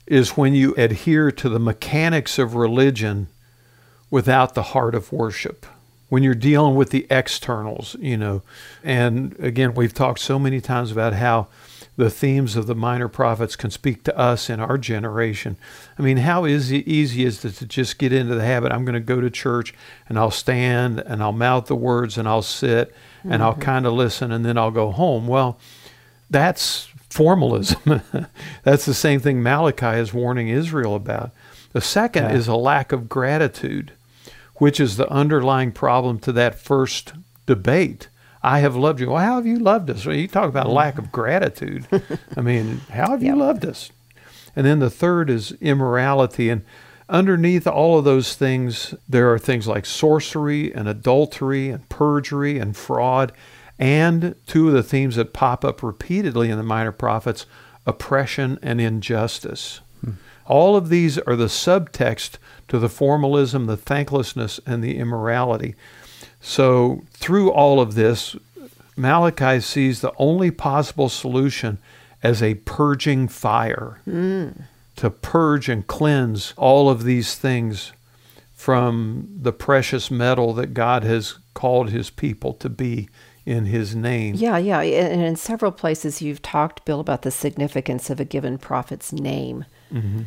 is when you adhere to the mechanics of religion without the heart of worship. When you're dealing with the externals, you know. And again, we've talked so many times about how the themes of the minor prophets can speak to us in our generation. I mean, how easy, easy is it to just get into the habit? I'm going to go to church and I'll stand and I'll mouth the words and I'll sit and mm-hmm. I'll kind of listen and then I'll go home. Well, that's formalism. That's the same thing Malachi is warning Israel about. The second Yeah. is a lack of gratitude, which is the underlying problem to that first debate. I have loved you. Well, how have you loved us? Well, you talk about mm-hmm. lack of gratitude. I mean, how have you loved us? And then the third is immorality. And underneath all of those things, there are things like sorcery and adultery and perjury and fraud. And two of the themes that pop up repeatedly in the minor prophets oppression and injustice. Hmm. All of these are the subtext to the formalism, the thanklessness, and the immorality. So, through all of this, Malachi sees the only possible solution as a purging fire hmm. to purge and cleanse all of these things from the precious metal that God has called his people to be in his name. Yeah, yeah. And in several places, you've talked, Bill, about the significance of a given prophet's name. Mm-hmm.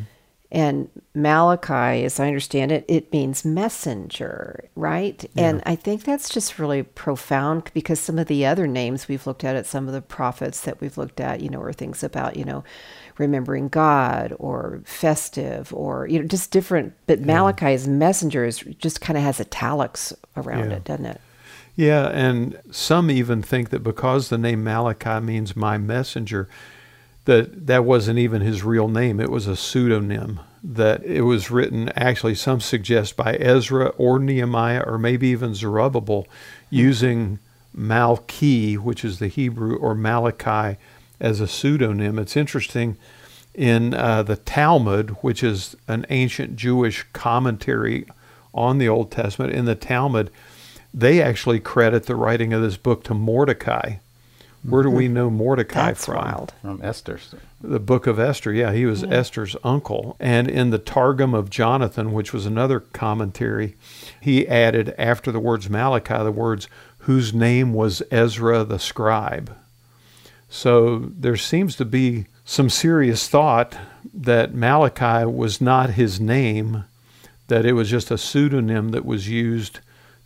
And Malachi, as I understand it, it means messenger, right? And I think that's just really profound because some of the other names we've looked at, at some of the prophets that we've looked at, you know, are things about, you know, remembering God or festive or, you know, just different. But Malachi's messenger is just kind of has italics around Yeah. it, doesn't it? Yeah, and some even think that because the name Malachi means my messenger, that that wasn't even his real name. It was a pseudonym. That it was written, actually, some suggest by Ezra or Nehemiah or maybe even Zerubbabel using Malki, which is the Hebrew, or Malachi as a pseudonym. It's interesting in uh, the Talmud, which is an ancient Jewish commentary on the Old Testament, in the Talmud, they actually credit the writing of this book to Mordecai. Where do we mm-hmm. know Mordecai That's from? wild. From Esther's. The book of Esther. Yeah, he was Esther's uncle. And in the Targum of Jonathan, which was another commentary, he added after the words Malachi the words whose name was Ezra the scribe. So there seems to be some serious thought that Malachi was not his name, that it was just a pseudonym that was used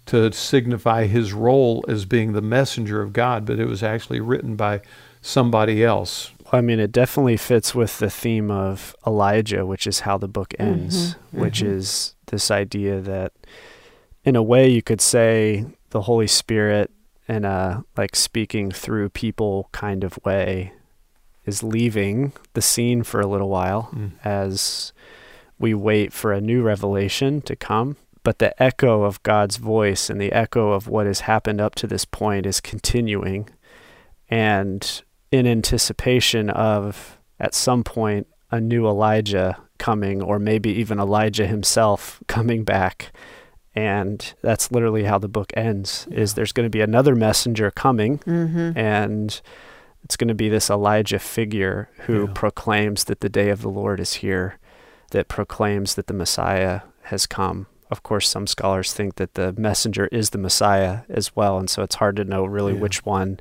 to signify his role as being the messenger of God, but it was actually written by somebody else. I mean, it definitely fits with the theme of Elijah, which is how the book ends, which is this idea that, in a way, you could say the Holy Spirit, in a like speaking through people kind of way, is leaving the scene for a little while Mm. as we wait for a new revelation to come. But the echo of God's voice and the echo of what has happened up to this point is continuing. And in anticipation of, at some point, a new Elijah coming, or maybe even Elijah himself coming back. And that's literally how the book ends is there's going to be another messenger coming Mm-hmm. and it's going to be this Elijah figure who Yeah. proclaims that the day of the Lord is here, that proclaims that the Messiah has come. Of course, some scholars think that the messenger is the Messiah as well, and so it's hard to know really Yeah. which one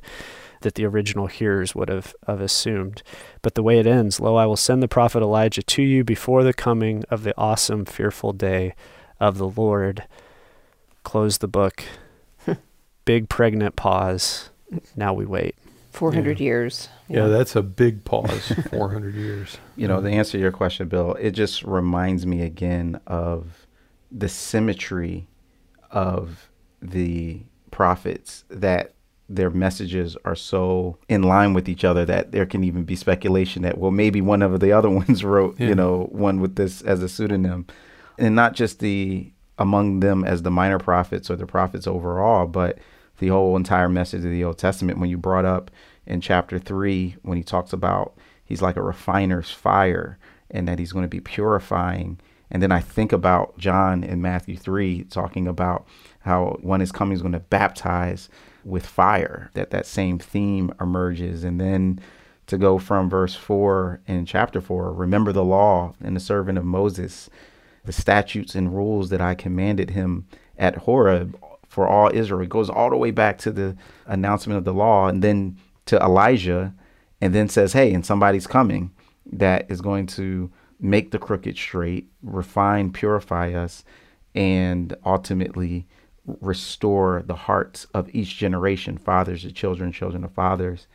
that the original hearers would have, have assumed. But the way it ends, lo, I will send the prophet Elijah to you before the coming of the awesome, fearful day of the Lord. Close the book. Big pregnant pause. Now we wait. 400 years. Yeah, that's a big pause, 400 years. You know, to answer to your question, Bill, it just reminds me again of the symmetry of the prophets that their messages are so in line with each other that there can even be speculation that well maybe one of the other ones wrote Yeah. you know one with this as a pseudonym and not just the among them as the minor prophets or the prophets overall but the whole entire message of the old testament when you brought up in chapter 3 when he talks about he's like a refiner's fire and that he's going to be purifying and then I think about John in Matthew 3 talking about how one is coming is going to baptize with fire, that that same theme emerges. And then to go from verse 4 in chapter 4, remember the law and the servant of Moses, the statutes and rules that I commanded him at Horeb for all Israel. It goes all the way back to the announcement of the law and then to Elijah, and then says, hey, and somebody's coming that is going to make the crooked straight, refine, purify us, and ultimately restore the hearts of each generation, fathers to children, children to fathers.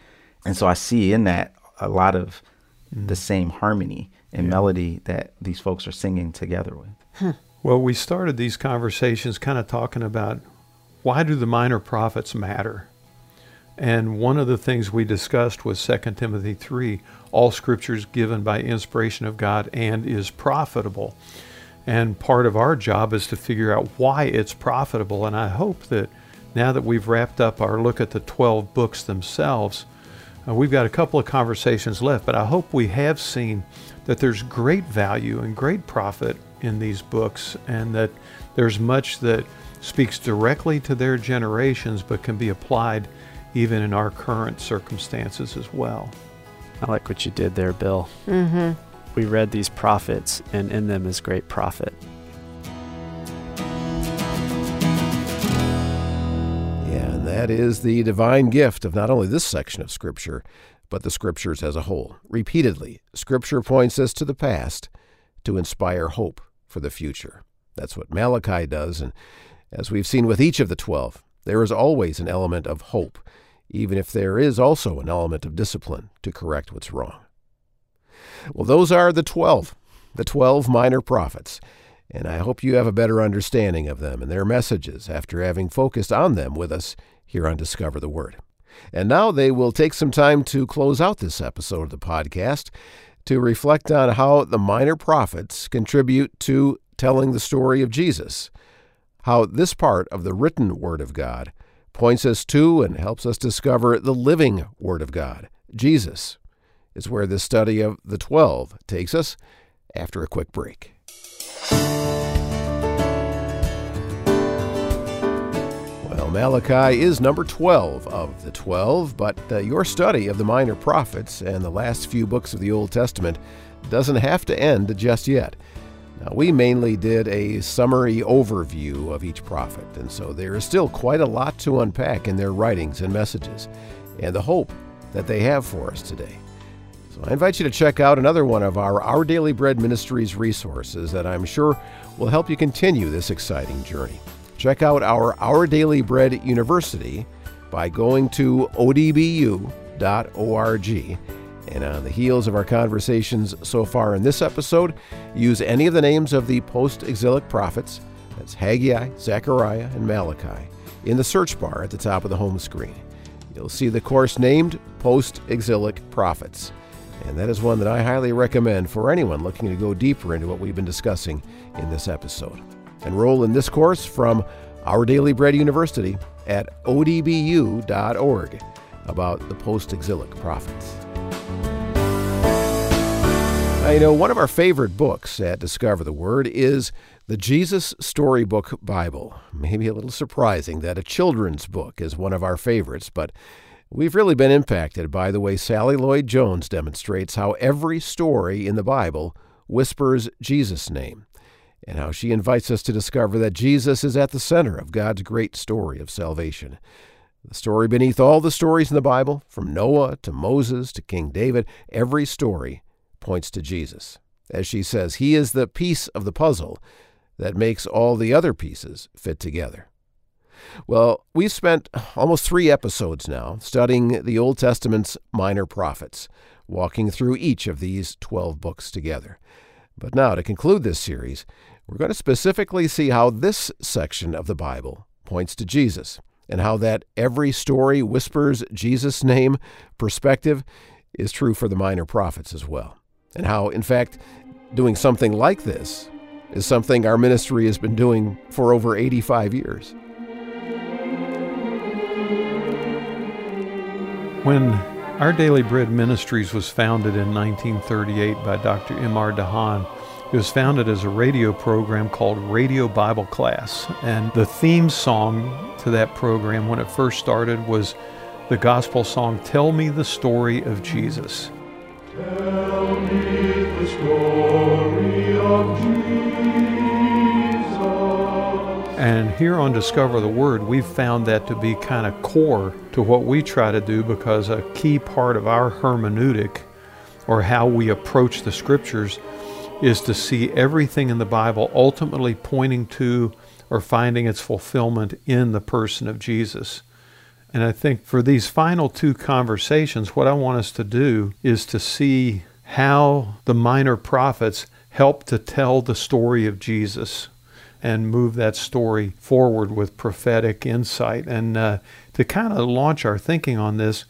And so I see in that a lot of mm. the same harmony and melody that these folks are singing together with. Well, we started these conversations kind of talking about why do the minor prophets matter? And one of the things we discussed was 2 Timothy 3 all scripture is given by inspiration of God and is profitable. And part of our job is to figure out why it's profitable. And I hope that now that we've wrapped up our look at the 12 books themselves, uh, we've got a couple of conversations left, but I hope we have seen that there's great value and great profit in these books and that there's much that speaks directly to their generations but can be applied even in our current circumstances as well. I like what you did there, Bill. Mm-hmm. We read these prophets, and in them is great profit. Yeah, and that is the divine gift of not only this section of Scripture, but the Scriptures as a whole. Repeatedly, Scripture points us to the past to inspire hope for the future. That's what Malachi does, and as we've seen with each of the twelve, there is always an element of hope even if there is also an element of discipline to correct what's wrong. Well, those are the 12, the 12 minor prophets, and I hope you have a better understanding of them and their messages after having focused on them with us here on Discover the Word. And now they will take some time to close out this episode of the podcast to reflect on how the minor prophets contribute to telling the story of Jesus, how this part of the written Word of God points us to and helps us discover the living Word of God. Jesus is where this study of the Twelve takes us after a quick break. Well, Malachi is number 12 of the 12, but uh, your study of the minor prophets and the last few books of the Old Testament doesn't have to end just yet. Now, we mainly did a summary overview of each prophet, and so there is still quite a lot to unpack in their writings and messages, and the hope that they have for us today. So I invite you to check out another one of our Our Daily Bread Ministries resources that I'm sure will help you continue this exciting journey. Check out our Our Daily Bread University by going to odbu.org and on the heels of our conversations so far in this episode, use any of the names of the post exilic prophets, that's Haggai, Zechariah, and Malachi, in the search bar at the top of the home screen. You'll see the course named Post Exilic Prophets. And that is one that I highly recommend for anyone looking to go deeper into what we've been discussing in this episode. Enroll in this course from Our Daily Bread University at odbu.org about the post exilic prophets. Now, you know, one of our favorite books at Discover the Word is the Jesus Storybook Bible. Maybe a little surprising that a children's book is one of our favorites, but we've really been impacted by the way Sally Lloyd Jones demonstrates how every story in the Bible whispers Jesus' name, and how she invites us to discover that Jesus is at the center of God's great story of salvation. The story beneath all the stories in the Bible, from Noah to Moses to King David, every story points to Jesus. As she says, He is the piece of the puzzle that makes all the other pieces fit together. Well, we've spent almost three episodes now studying the Old Testament's minor prophets, walking through each of these 12 books together. But now, to conclude this series, we're going to specifically see how this section of the Bible points to Jesus and how that every story whispers Jesus' name perspective is true for the minor prophets as well and how, in fact, doing something like this is something our ministry has been doing for over 85 years. When Our Daily Bread Ministries was founded in 1938 by Dr. M.R. DeHaan, it was founded as a radio program called Radio Bible Class. And the theme song to that program when it first started was the gospel song, Tell Me the Story of Jesus. Tell me the story of Jesus. And here on Discover the Word, we've found that to be kind of core to what we try to do because a key part of our hermeneutic or how we approach the scriptures is to see everything in the Bible ultimately pointing to or finding its fulfillment in the person of Jesus. And I think for these final two conversations, what I want us to do is to see how the minor prophets help to tell the story of Jesus and move that story forward with prophetic insight. And uh, to kind of launch our thinking on this,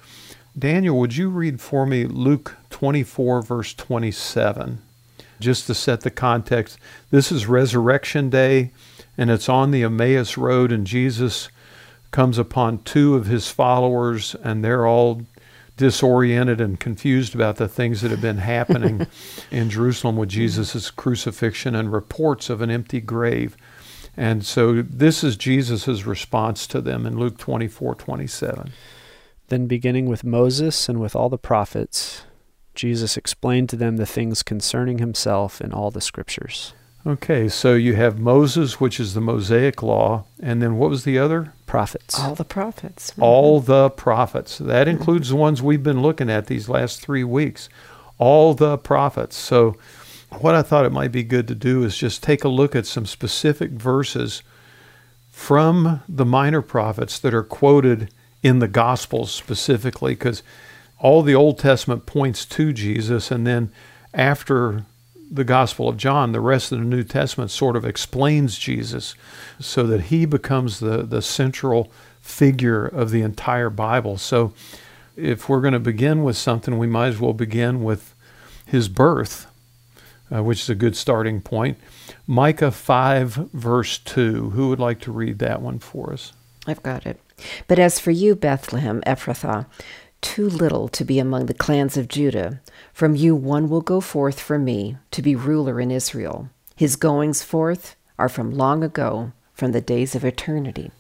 Daniel, would you read for me Luke 24, verse 27? Just to set the context. This is Resurrection Day, and it's on the Emmaus Road, and Jesus comes upon two of his followers, and they're all disoriented and confused about the things that have been happening in Jerusalem with Jesus' crucifixion and reports of an empty grave. And so this is Jesus' response to them in Luke 24 27. Then, beginning with Moses and with all the prophets, Jesus explained to them the things concerning himself in all the scriptures. Okay, so you have Moses, which is the Mosaic law, and then what was the other? Prophets. All the prophets. Mm-hmm. All the prophets. That includes the ones we've been looking at these last three weeks. All the prophets. So, what I thought it might be good to do is just take a look at some specific verses from the minor prophets that are quoted in the Gospels specifically, because all the Old Testament points to Jesus, and then after the Gospel of John, the rest of the New Testament sort of explains Jesus so that he becomes the, the central figure of the entire Bible. So if we're going to begin with something, we might as well begin with his birth, uh, which is a good starting point. Micah 5, verse 2. Who would like to read that one for us? I've got it. But as for you, Bethlehem, Ephrathah, too little to be among the clans of Judah, from you one will go forth for me to be ruler in Israel. His goings forth are from long ago, from the days of eternity.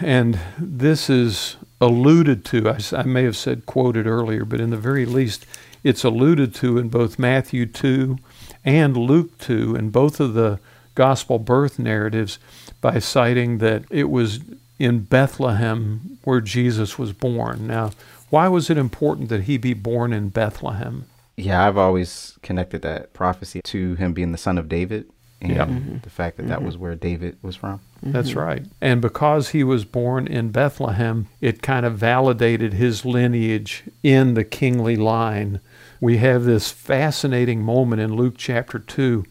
And this is alluded to, I, I may have said quoted earlier, but in the very least, it's alluded to in both Matthew 2 and Luke 2, in both of the gospel birth narratives, by citing that it was in Bethlehem where Jesus was born. Now, why was it important that he be born in Bethlehem? Yeah, I've always connected that prophecy to him being the son of David and Yeah. the fact that that mm-hmm. was where David was from. That's mm-hmm. right. And because he was born in Bethlehem, it kind of validated his lineage in the kingly line. We have this fascinating moment in Luke chapter 2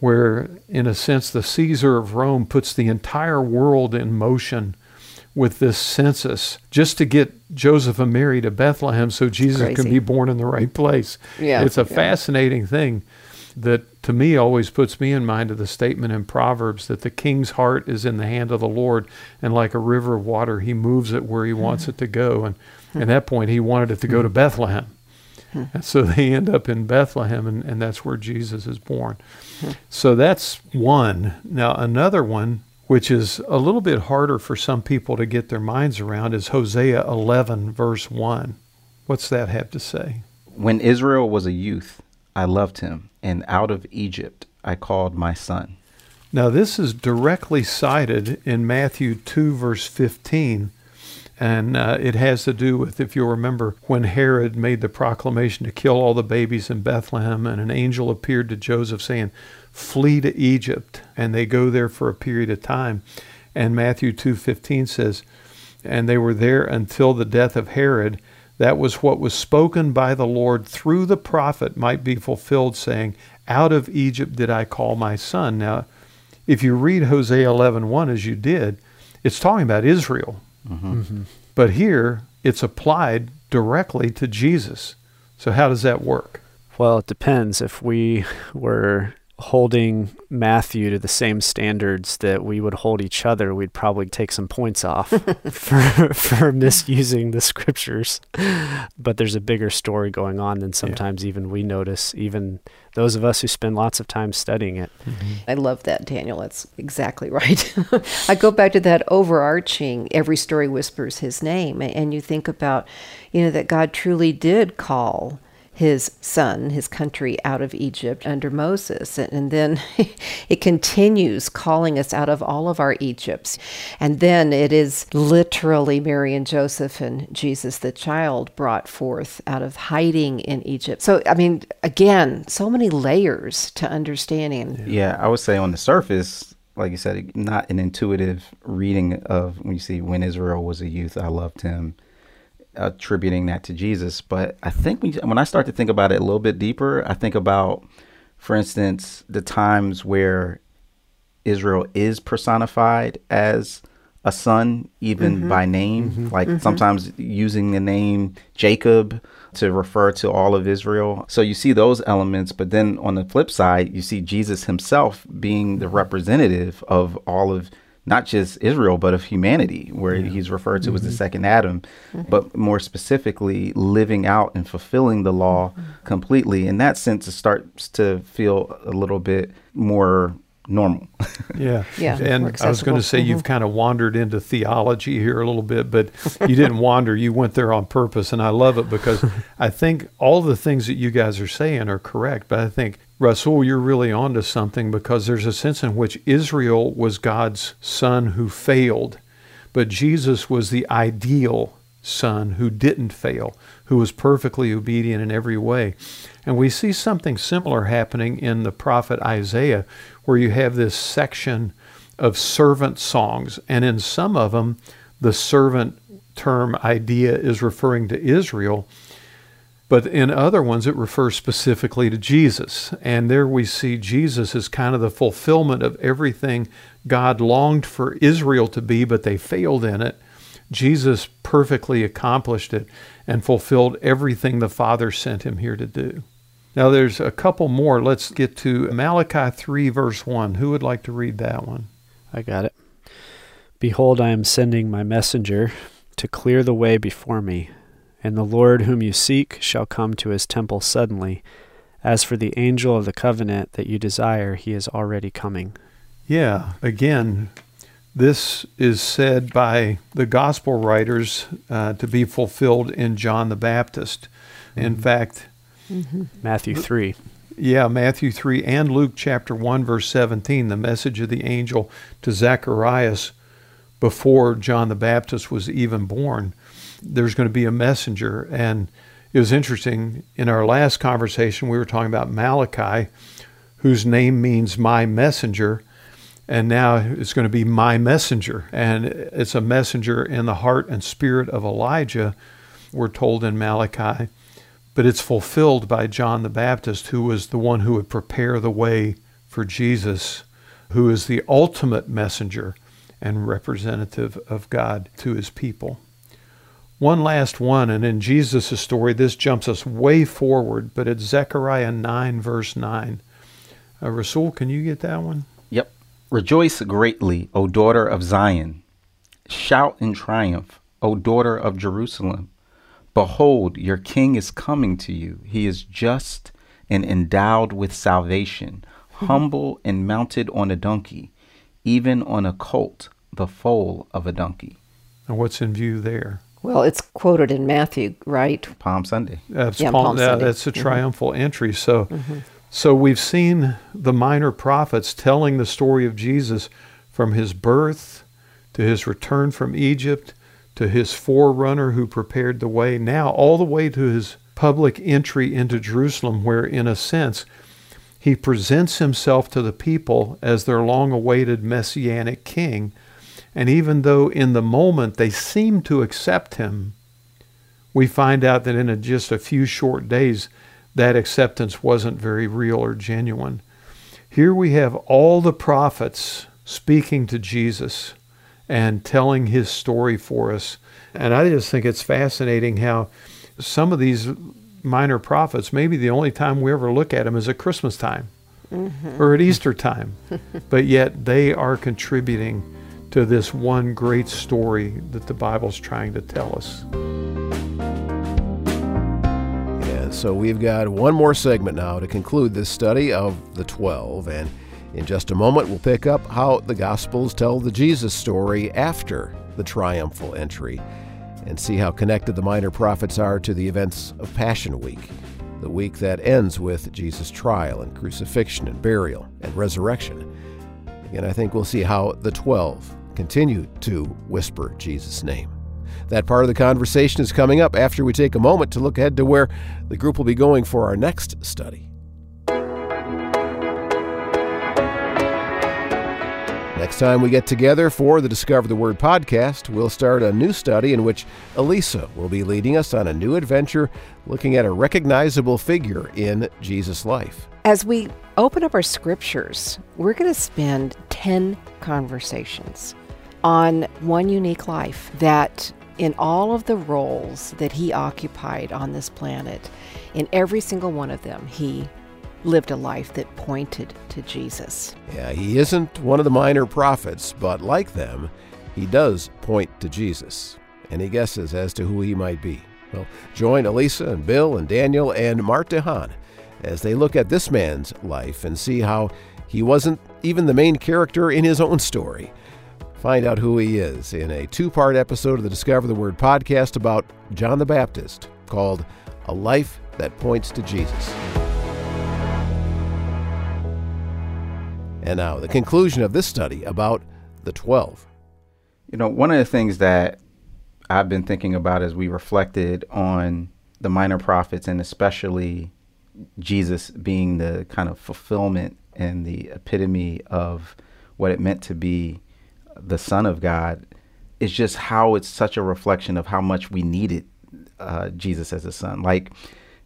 where, in a sense, the Caesar of Rome puts the entire world in motion with this census just to get Joseph and Mary to Bethlehem so Jesus can be born in the right place. Yeah, It's a yeah. fascinating thing that to me always puts me in mind of the statement in Proverbs that the king's heart is in the hand of the Lord, and like a river of water, he moves it where he hmm. wants it to go. And hmm. at that point, he wanted it to go to hmm. Bethlehem. And so they end up in Bethlehem, and, and that's where Jesus is born. So that's one. Now, another one, which is a little bit harder for some people to get their minds around, is Hosea 11, verse 1. What's that have to say? When Israel was a youth, I loved him, and out of Egypt I called my son. Now, this is directly cited in Matthew 2, verse 15, and uh, it has to do with, if you'll remember, when Herod made the proclamation to kill all the babies in Bethlehem, and an angel appeared to Joseph saying, Flee to Egypt, and they go there for a period of time. And Matthew 2:15 says, and they were there until the death of Herod. That was what was spoken by the Lord through the prophet might be fulfilled, saying, Out of Egypt did I call my son. Now, if you read Hosea 11:1 as you did, it's talking about Israel. Mm-hmm. Mm-hmm. But here it's applied directly to Jesus. So how does that work? Well, it depends. If we were holding Matthew to the same standards that we would hold each other, we'd probably take some points off for for misusing the scriptures. But there's a bigger story going on than sometimes even we notice, even those of us who spend lots of time studying it. Mm-hmm. I love that, Daniel. That's exactly right. I go back to that overarching every story whispers his name. And you think about, you know, that God truly did call his son, his country out of Egypt under Moses. And, then it continues calling us out of all of our Egypts. And then it is literally Mary and Joseph and Jesus the child brought forth out of hiding in Egypt. So, I mean, again, so many layers to understanding. Yeah, I would say on the surface, like you said, not an intuitive reading of when you see when Israel was a youth, I loved him. Attributing that to Jesus. But I think we, when I start to think about it a little bit deeper, I think about, for instance, the times where Israel is personified as a son, even mm-hmm. by name, mm-hmm. like mm-hmm. sometimes using the name Jacob to refer to all of Israel. So you see those elements, but then on the flip side, you see Jesus himself being the representative of all of not just Israel, but of humanity, where yeah. he's referred to mm-hmm. as the mm-hmm. second Adam, mm-hmm. but more specifically, living out and fulfilling the law mm-hmm. completely. In that sense, it starts to feel a little bit more normal. yeah. Yeah. And I was going to say mm-hmm. you've kind of wandered into theology here a little bit, but you didn't wander. You went there on purpose. And I love it because I think all the things that you guys are saying are correct. But I think, Rasul, you're really onto something because there's a sense in which Israel was God's son who failed, but Jesus was the ideal son who didn't fail, who was perfectly obedient in every way. And we see something similar happening in the prophet Isaiah, where you have this section of servant songs. And in some of them, the servant term idea is referring to Israel. But in other ones, it refers specifically to Jesus. And there we see Jesus as kind of the fulfillment of everything God longed for Israel to be, but they failed in it. Jesus perfectly accomplished it and fulfilled everything the Father sent him here to do. Now, there's a couple more. Let's get to Malachi 3, verse 1. Who would like to read that one? I got it. Behold, I am sending my messenger to clear the way before me, and the Lord whom you seek shall come to his temple suddenly. As for the angel of the covenant that you desire, he is already coming. Yeah, again, this is said by the gospel writers uh, to be fulfilled in John the Baptist. In mm-hmm. fact, Mm-hmm. Matthew 3. Yeah, Matthew 3 and Luke chapter 1, verse 17, the message of the angel to Zacharias before John the Baptist was even born. There's going to be a messenger. And it was interesting. In our last conversation, we were talking about Malachi, whose name means my messenger. And now it's going to be my messenger. And it's a messenger in the heart and spirit of Elijah, we're told in Malachi but it's fulfilled by John the Baptist, who was the one who would prepare the way for Jesus, who is the ultimate messenger and representative of God to his people. One last one, and in Jesus' story, this jumps us way forward, but it's Zechariah 9, verse 9. Uh, Rasul, can you get that one? Yep. Rejoice greatly, O daughter of Zion. Shout in triumph, O daughter of Jerusalem. Behold, your king is coming to you. He is just and endowed with salvation, humble and mounted on a donkey, even on a colt, the foal of a donkey. And what's in view there? Well, it's quoted in Matthew, right? Palm Sunday. That's yeah, Palm, Palm Sunday. that's a mm-hmm. triumphal mm-hmm. entry. So, mm-hmm. so we've seen the minor prophets telling the story of Jesus from his birth to his return from Egypt to his forerunner who prepared the way, now all the way to his public entry into Jerusalem, where, in a sense, he presents himself to the people as their long awaited messianic king. And even though in the moment they seem to accept him, we find out that in a, just a few short days, that acceptance wasn't very real or genuine. Here we have all the prophets speaking to Jesus and telling his story for us. And I just think it's fascinating how some of these minor prophets, maybe the only time we ever look at them is at Christmas time mm-hmm. or at Easter time, but yet they are contributing to this one great story that the Bible's trying to tell us. Yeah, so we've got one more segment now to conclude this study of the 12 and in just a moment, we'll pick up how the Gospels tell the Jesus story after the triumphal entry and see how connected the minor prophets are to the events of Passion Week, the week that ends with Jesus' trial and crucifixion and burial and resurrection. Again, I think we'll see how the 12 continue to whisper Jesus' name. That part of the conversation is coming up after we take a moment to look ahead to where the group will be going for our next study. Next time we get together for the Discover the Word podcast, we'll start a new study in which Elisa will be leading us on a new adventure looking at a recognizable figure in Jesus' life. As we open up our scriptures, we're going to spend 10 conversations on one unique life that, in all of the roles that he occupied on this planet, in every single one of them, he lived a life that pointed to Jesus. Yeah, he isn't one of the minor prophets, but like them, he does point to Jesus. Any guesses as to who he might be? Well, join Elisa and Bill and Daniel and Mart DeHaan as they look at this man's life and see how he wasn't even the main character in his own story. Find out who he is in a two part episode of the Discover the Word podcast about John the Baptist called A Life That Points to Jesus. And now, the conclusion of this study about the 12. You know, one of the things that I've been thinking about as we reflected on the minor prophets and especially Jesus being the kind of fulfillment and the epitome of what it meant to be the Son of God is just how it's such a reflection of how much we needed uh, Jesus as a son. Like,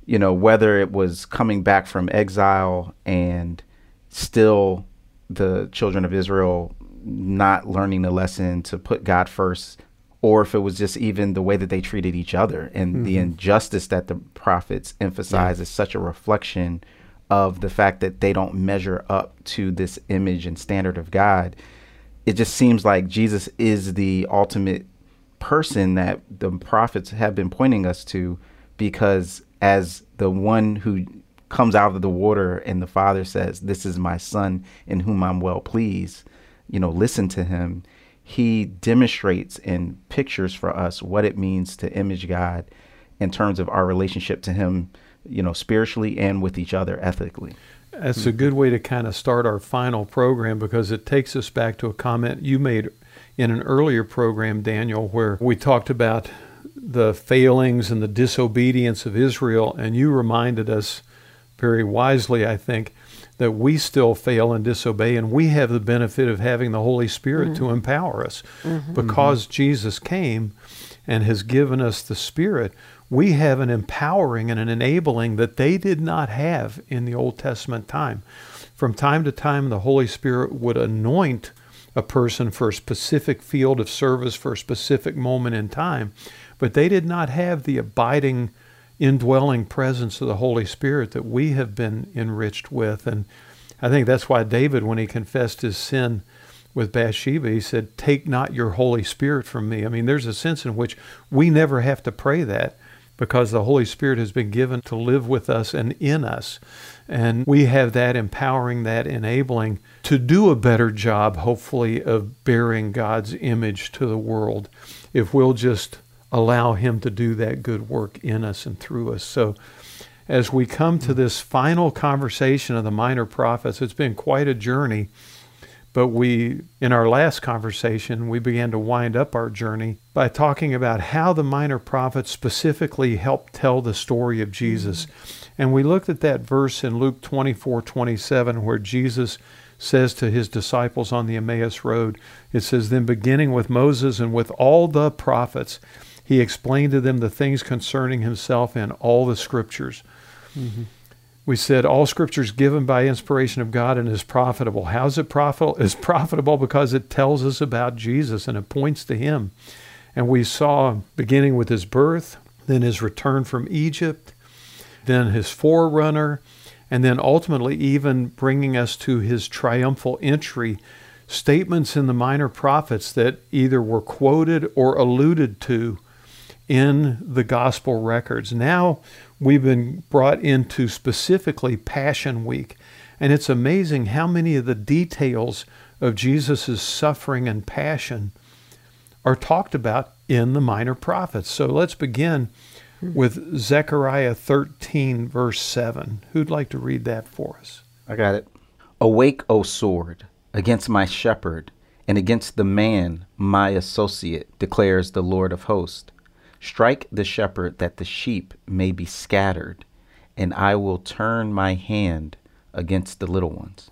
you know, whether it was coming back from exile and still the children of Israel not learning the lesson to put God first, or if it was just even the way that they treated each other and mm-hmm. the injustice that the prophets emphasize yeah. is such a reflection of the fact that they don't measure up to this image and standard of God. It just seems like Jesus is the ultimate person that the prophets have been pointing us to because as the one who comes out of the water and the father says, This is my son in whom I'm well pleased, you know, listen to him. He demonstrates and pictures for us what it means to image God in terms of our relationship to him, you know, spiritually and with each other ethically. That's a good way to kind of start our final program because it takes us back to a comment you made in an earlier program, Daniel, where we talked about the failings and the disobedience of Israel, and you reminded us very wisely, I think, that we still fail and disobey, and we have the benefit of having the Holy Spirit mm-hmm. to empower us. Mm-hmm. Because mm-hmm. Jesus came and has given us the Spirit, we have an empowering and an enabling that they did not have in the Old Testament time. From time to time, the Holy Spirit would anoint a person for a specific field of service for a specific moment in time, but they did not have the abiding indwelling presence of the Holy Spirit that we have been enriched with. And I think that's why David, when he confessed his sin with Bathsheba, he said, Take not your Holy Spirit from me. I mean, there's a sense in which we never have to pray that because the Holy Spirit has been given to live with us and in us. And we have that empowering, that enabling to do a better job, hopefully, of bearing God's image to the world if we'll just allow Him to do that good work in us and through us. So, as we come to this final conversation of the minor prophets, it's been quite a journey. But we, in our last conversation, we began to wind up our journey by talking about how the minor prophets specifically helped tell the story of Jesus. And we looked at that verse in Luke 24 27, where Jesus says to his disciples on the Emmaus Road, it says, Then beginning with Moses and with all the prophets, he explained to them the things concerning himself in all the scriptures. Mm-hmm. We said all scripture is given by inspiration of God and is profitable. How is it profitable? It's profitable because it tells us about Jesus and it points to him. And we saw beginning with his birth, then his return from Egypt, then his forerunner, and then ultimately even bringing us to his triumphal entry statements in the minor prophets that either were quoted or alluded to in the gospel records. Now we've been brought into specifically Passion Week, and it's amazing how many of the details of Jesus' suffering and passion are talked about in the minor prophets. So let's begin with Zechariah 13, verse 7. Who'd like to read that for us? I got it. Awake, O sword, against my shepherd, and against the man, my associate, declares the Lord of hosts. Strike the shepherd that the sheep may be scattered, and I will turn my hand against the little ones.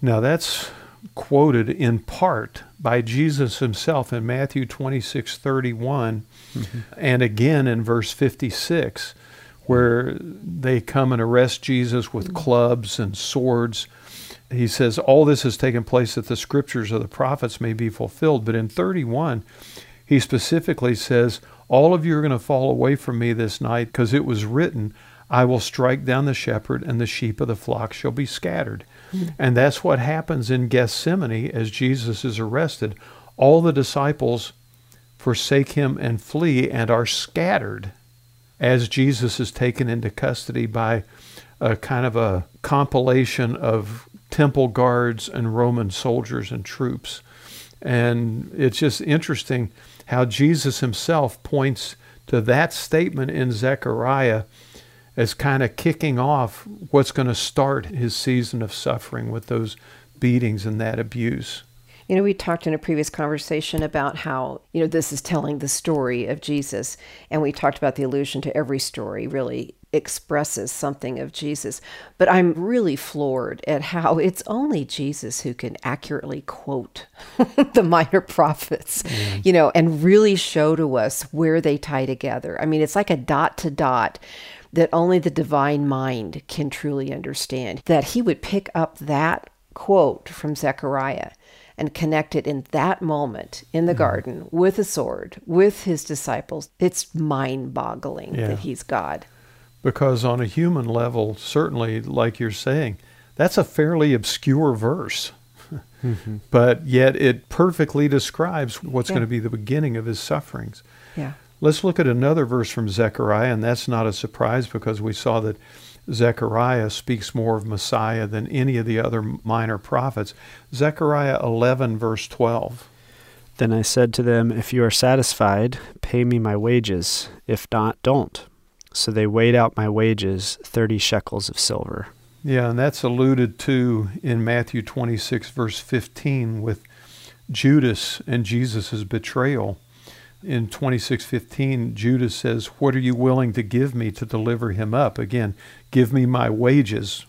Now that's quoted in part by Jesus himself in Matthew 26 31, mm-hmm. and again in verse 56, where they come and arrest Jesus with clubs and swords. He says, All this has taken place that the scriptures of the prophets may be fulfilled. But in 31, he specifically says, All of you are going to fall away from me this night because it was written, I will strike down the shepherd, and the sheep of the flock shall be scattered. Mm-hmm. And that's what happens in Gethsemane as Jesus is arrested. All the disciples forsake him and flee and are scattered as Jesus is taken into custody by a kind of a compilation of temple guards and Roman soldiers and troops. And it's just interesting how Jesus himself points to that statement in Zechariah as kind of kicking off what's going to start his season of suffering with those beatings and that abuse. You know, we talked in a previous conversation about how, you know, this is telling the story of Jesus. And we talked about the allusion to every story really expresses something of Jesus. But I'm really floored at how it's only Jesus who can accurately quote the minor prophets, mm. you know, and really show to us where they tie together. I mean, it's like a dot to dot that only the divine mind can truly understand. That he would pick up that quote from Zechariah and connect it in that moment in the mm garden with a sword, with his disciples. It's mind boggling yeah. that he's God. Because on a human level, certainly, like you're saying, that's a fairly obscure verse. mm-hmm. But yet it perfectly describes what's yeah. going to be the beginning of his sufferings. Yeah. Let's look at another verse from Zechariah, and that's not a surprise because we saw that Zechariah speaks more of Messiah than any of the other minor prophets. Zechariah 11, verse 12. Then I said to them, If you are satisfied, pay me my wages. If not, don't. So they weighed out my wages, 30 shekels of silver. Yeah, and that's alluded to in Matthew 26, verse 15, with Judas and Jesus' betrayal in 26:15 Judas says, "What are you willing to give me to deliver him up?" Again, give me my wages.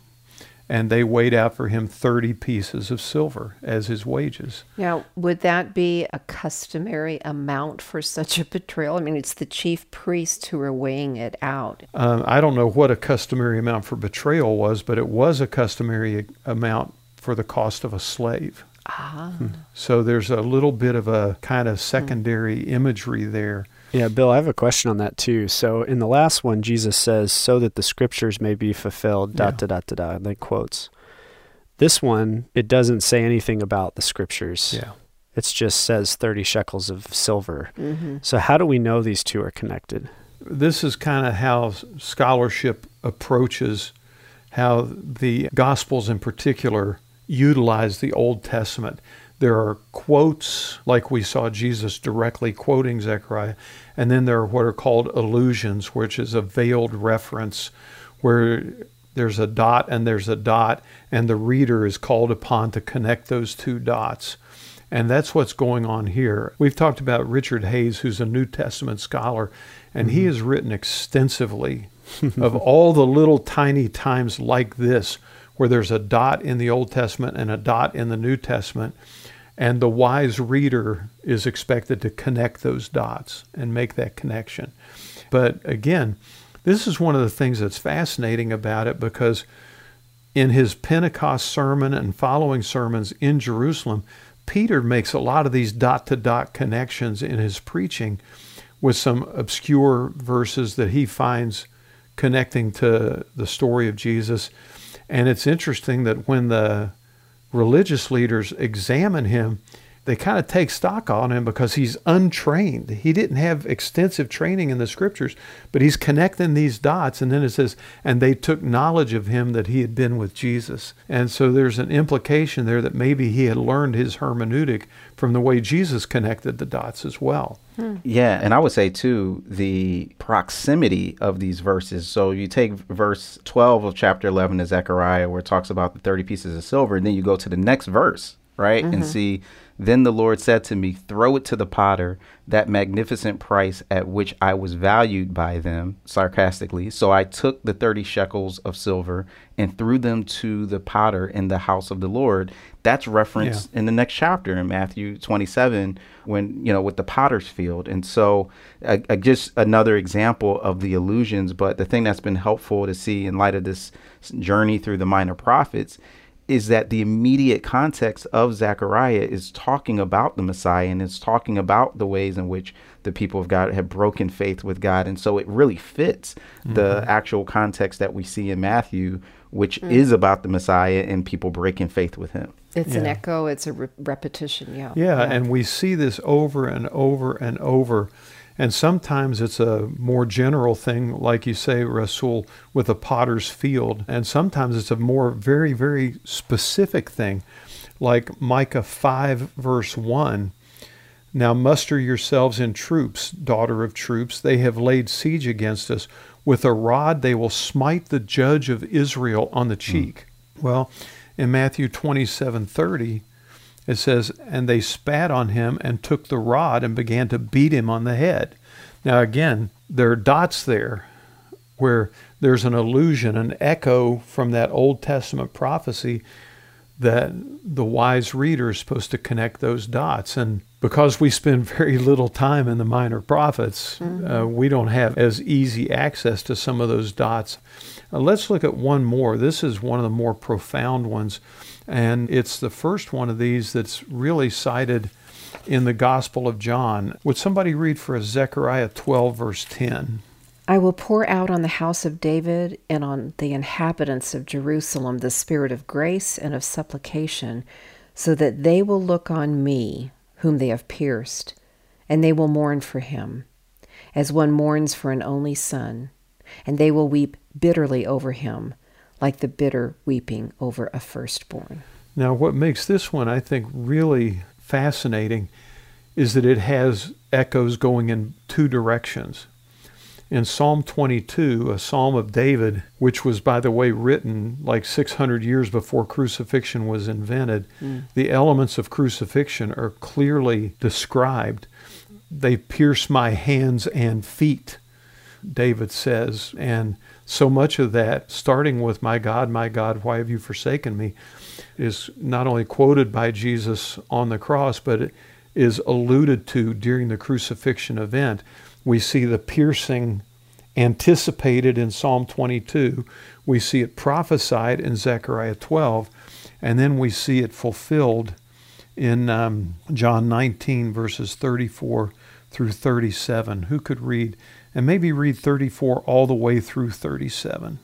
And they weighed out for him 30 pieces of silver as his wages. Now, would that be a customary amount for such a betrayal? I mean, it's the chief priests who are weighing it out. Um, I don't know what a customary amount for betrayal was, but it was a customary amount for the cost of a slave. Ah. So there's a little bit of a kind of secondary hmm. imagery there. Yeah, Bill, I have a question on that too. So in the last one, Jesus says, so that the scriptures may be fulfilled, dot, yeah. dot, dot, dot, like quotes. This one, it doesn't say anything about the scriptures. Yeah. It just says 30 shekels of silver. Mm-hmm. So how do we know these two are connected? This is kind of how scholarship approaches how the Gospels in particular utilize the Old Testament. There are quotes, like we saw Jesus directly quoting Zechariah, and then there are what are called allusions, which is a veiled reference where there's a dot and there's a dot, and the reader is called upon to connect those two dots. And that's what's going on here. We've talked about Richard Hays, who's a New Testament scholar, and mm-hmm. he has written extensively of all the little tiny times like this where there's a dot in the Old Testament and a dot in the New Testament. And the wise reader is expected to connect those dots and make that connection. But again, this is one of the things that's fascinating about it because in his Pentecost sermon and following sermons in Jerusalem, Peter makes a lot of these dot to dot connections in his preaching with some obscure verses that he finds connecting to the story of Jesus. And it's interesting that when the religious leaders examine him, they kind of take stock on him because he's untrained. He didn't have extensive training in the scriptures, but he's connecting these dots. And then it says, and they took knowledge of him that he had been with Jesus. And so there's an implication there that maybe he had learned his hermeneutic from the way Jesus connected the dots as well. Hmm. Yeah, and I would say too the proximity of these verses. So you take verse 12 of chapter 11 of Zechariah where it talks about the 30 pieces of silver, and then you go to the next verse right? And see, then the Lord said to me, Throw it to the potter, that magnificent price at which I was valued by them, sarcastically. So I took the 30 shekels of silver and threw them to the potter in the house of the Lord. That's referenced in the next chapter in Matthew 27, when, you know, with the potter's field. And so, uh, uh, just another example of the allusions. But the thing that's been helpful to see in light of this journey through the minor prophets is that the immediate context of Zechariah is talking about the Messiah and it's talking about the ways in which the people of God have broken faith with God. And so it really fits mm-hmm. the actual context that we see in Matthew, which mm-hmm. is about the Messiah and people breaking faith with him. It's yeah. an echo, it's a re- repetition, yeah. yeah. Yeah, and we see this over and over and over and sometimes it's a more general thing, like you say, Rasul, with a potter's field. And sometimes it's a more very, very specific thing, like Micah 5, verse 1. Now muster yourselves in troops, daughter of troops. They have laid siege against us. With a rod they will smite the judge of Israel on the hmm. cheek. Mm. Well, in Matthew 27 30, it says, And they spat on him and took the rod and began to beat him on the head. Now, again, there are dots there where there's an allusion, an echo from that Old Testament prophecy that the wise reader is supposed to connect those dots. And because we spend very little time in the minor prophets, mm-hmm. uh, we don't have as easy access to some of those dots. Uh, let's look at one more. This is one of the more profound ones. And it's the first one of these that's really cited in the Gospel of John. Would somebody read for us Zechariah 12, verse 10? I will pour out on the house of David and on the inhabitants of Jerusalem the spirit of grace and of supplication, so that they will look on me, whom they have pierced, and they will mourn for him, as one mourns for an only son, and they will weep bitterly over him like the bitter weeping over a firstborn. Now, what makes this one, I think, really fascinating is that it has echoes going in two directions. In Psalm 22, a psalm of David, which was, by the way, written like 600 years before crucifixion was invented, mm. the elements of crucifixion are clearly described. They pierce my hands and feet, David says. And so much of that, starting with, My God, my God, why have you forsaken me, is not only quoted by Jesus on the cross, but it is alluded to during the crucifixion event. We see the piercing anticipated in Psalm 22, we see it prophesied in Zechariah 12, and then we see it fulfilled in um, John 19, verses 34 through 37. Who could read and maybe read 34 all the way through 37.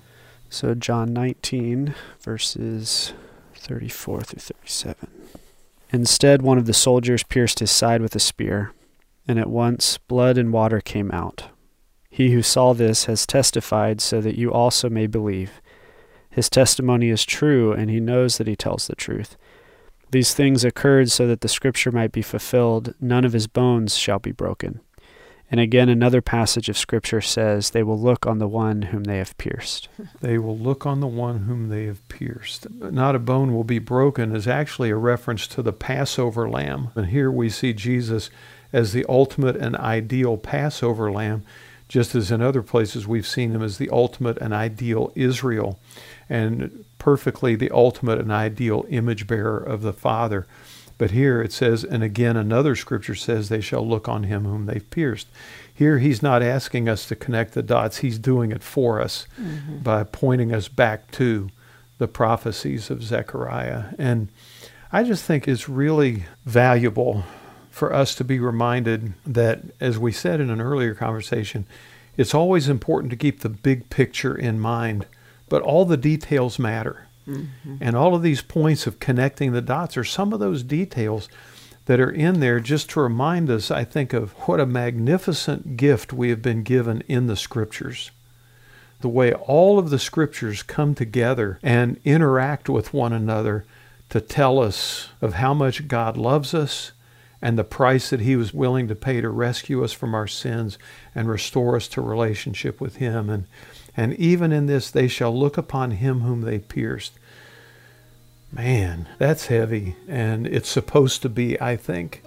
So, John 19, verses 34 through 37. Instead, one of the soldiers pierced his side with a spear, and at once blood and water came out. He who saw this has testified so that you also may believe. His testimony is true, and he knows that he tells the truth. These things occurred so that the scripture might be fulfilled none of his bones shall be broken. And again, another passage of Scripture says, They will look on the one whom they have pierced. They will look on the one whom they have pierced. Not a bone will be broken is actually a reference to the Passover lamb. And here we see Jesus as the ultimate and ideal Passover lamb, just as in other places we've seen him as the ultimate and ideal Israel, and perfectly the ultimate and ideal image bearer of the Father. But here it says, and again another scripture says, they shall look on him whom they've pierced. Here he's not asking us to connect the dots, he's doing it for us mm-hmm. by pointing us back to the prophecies of Zechariah. And I just think it's really valuable for us to be reminded that, as we said in an earlier conversation, it's always important to keep the big picture in mind, but all the details matter. Mm-hmm. And all of these points of connecting the dots are some of those details that are in there just to remind us, I think, of what a magnificent gift we have been given in the scriptures. The way all of the scriptures come together and interact with one another to tell us of how much God loves us and the price that he was willing to pay to rescue us from our sins and restore us to relationship with him. And and even in this they shall look upon him whom they pierced. Man, that's heavy. And it's supposed to be, I think,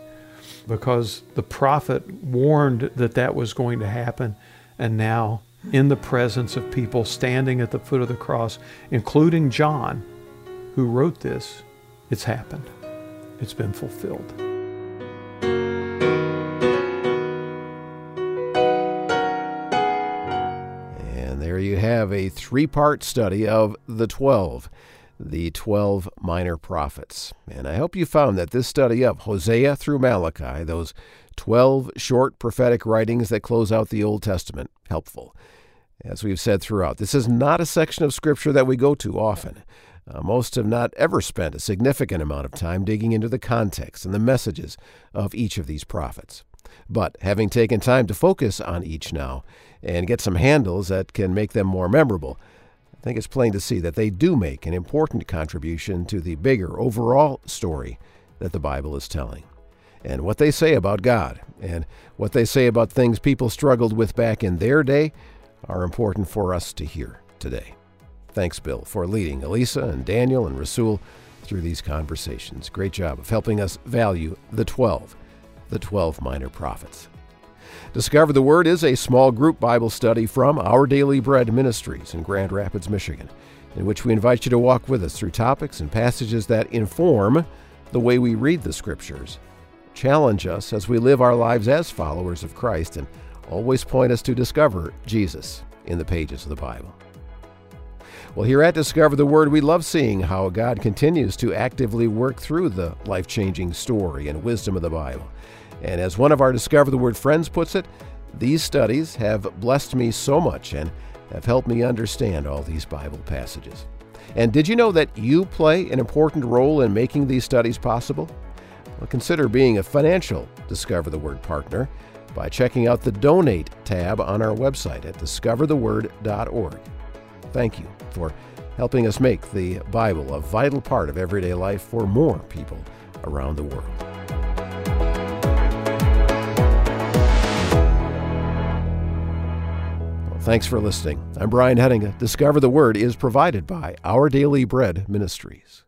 because the prophet warned that that was going to happen. And now, in the presence of people standing at the foot of the cross, including John, who wrote this, it's happened. It's been fulfilled. Have a three part study of the 12 the 12 minor prophets. And I hope you found that this study of Hosea through Malachi, those 12 short prophetic writings that close out the Old Testament, helpful. As we've said throughout, this is not a section of Scripture that we go to often. Uh, most have not ever spent a significant amount of time digging into the context and the messages of each of these prophets. But having taken time to focus on each now and get some handles that can make them more memorable, I think it's plain to see that they do make an important contribution to the bigger overall story that the Bible is telling. And what they say about God and what they say about things people struggled with back in their day are important for us to hear today. Thanks, Bill, for leading Elisa and Daniel and Rasul through these conversations. Great job of helping us value the 12, the 12 minor prophets. Discover the Word is a small group Bible study from Our Daily Bread Ministries in Grand Rapids, Michigan, in which we invite you to walk with us through topics and passages that inform the way we read the Scriptures, challenge us as we live our lives as followers of Christ, and always point us to discover Jesus in the pages of the Bible. Well, here at Discover the Word, we love seeing how God continues to actively work through the life changing story and wisdom of the Bible. And as one of our Discover the Word friends puts it, these studies have blessed me so much and have helped me understand all these Bible passages. And did you know that you play an important role in making these studies possible? Well, consider being a financial Discover the Word partner by checking out the Donate tab on our website at discovertheword.org. Thank you for helping us make the Bible a vital part of everyday life for more people around the world. Thanks for listening. I'm Brian Hettinga. Discover the Word is provided by Our Daily Bread Ministries.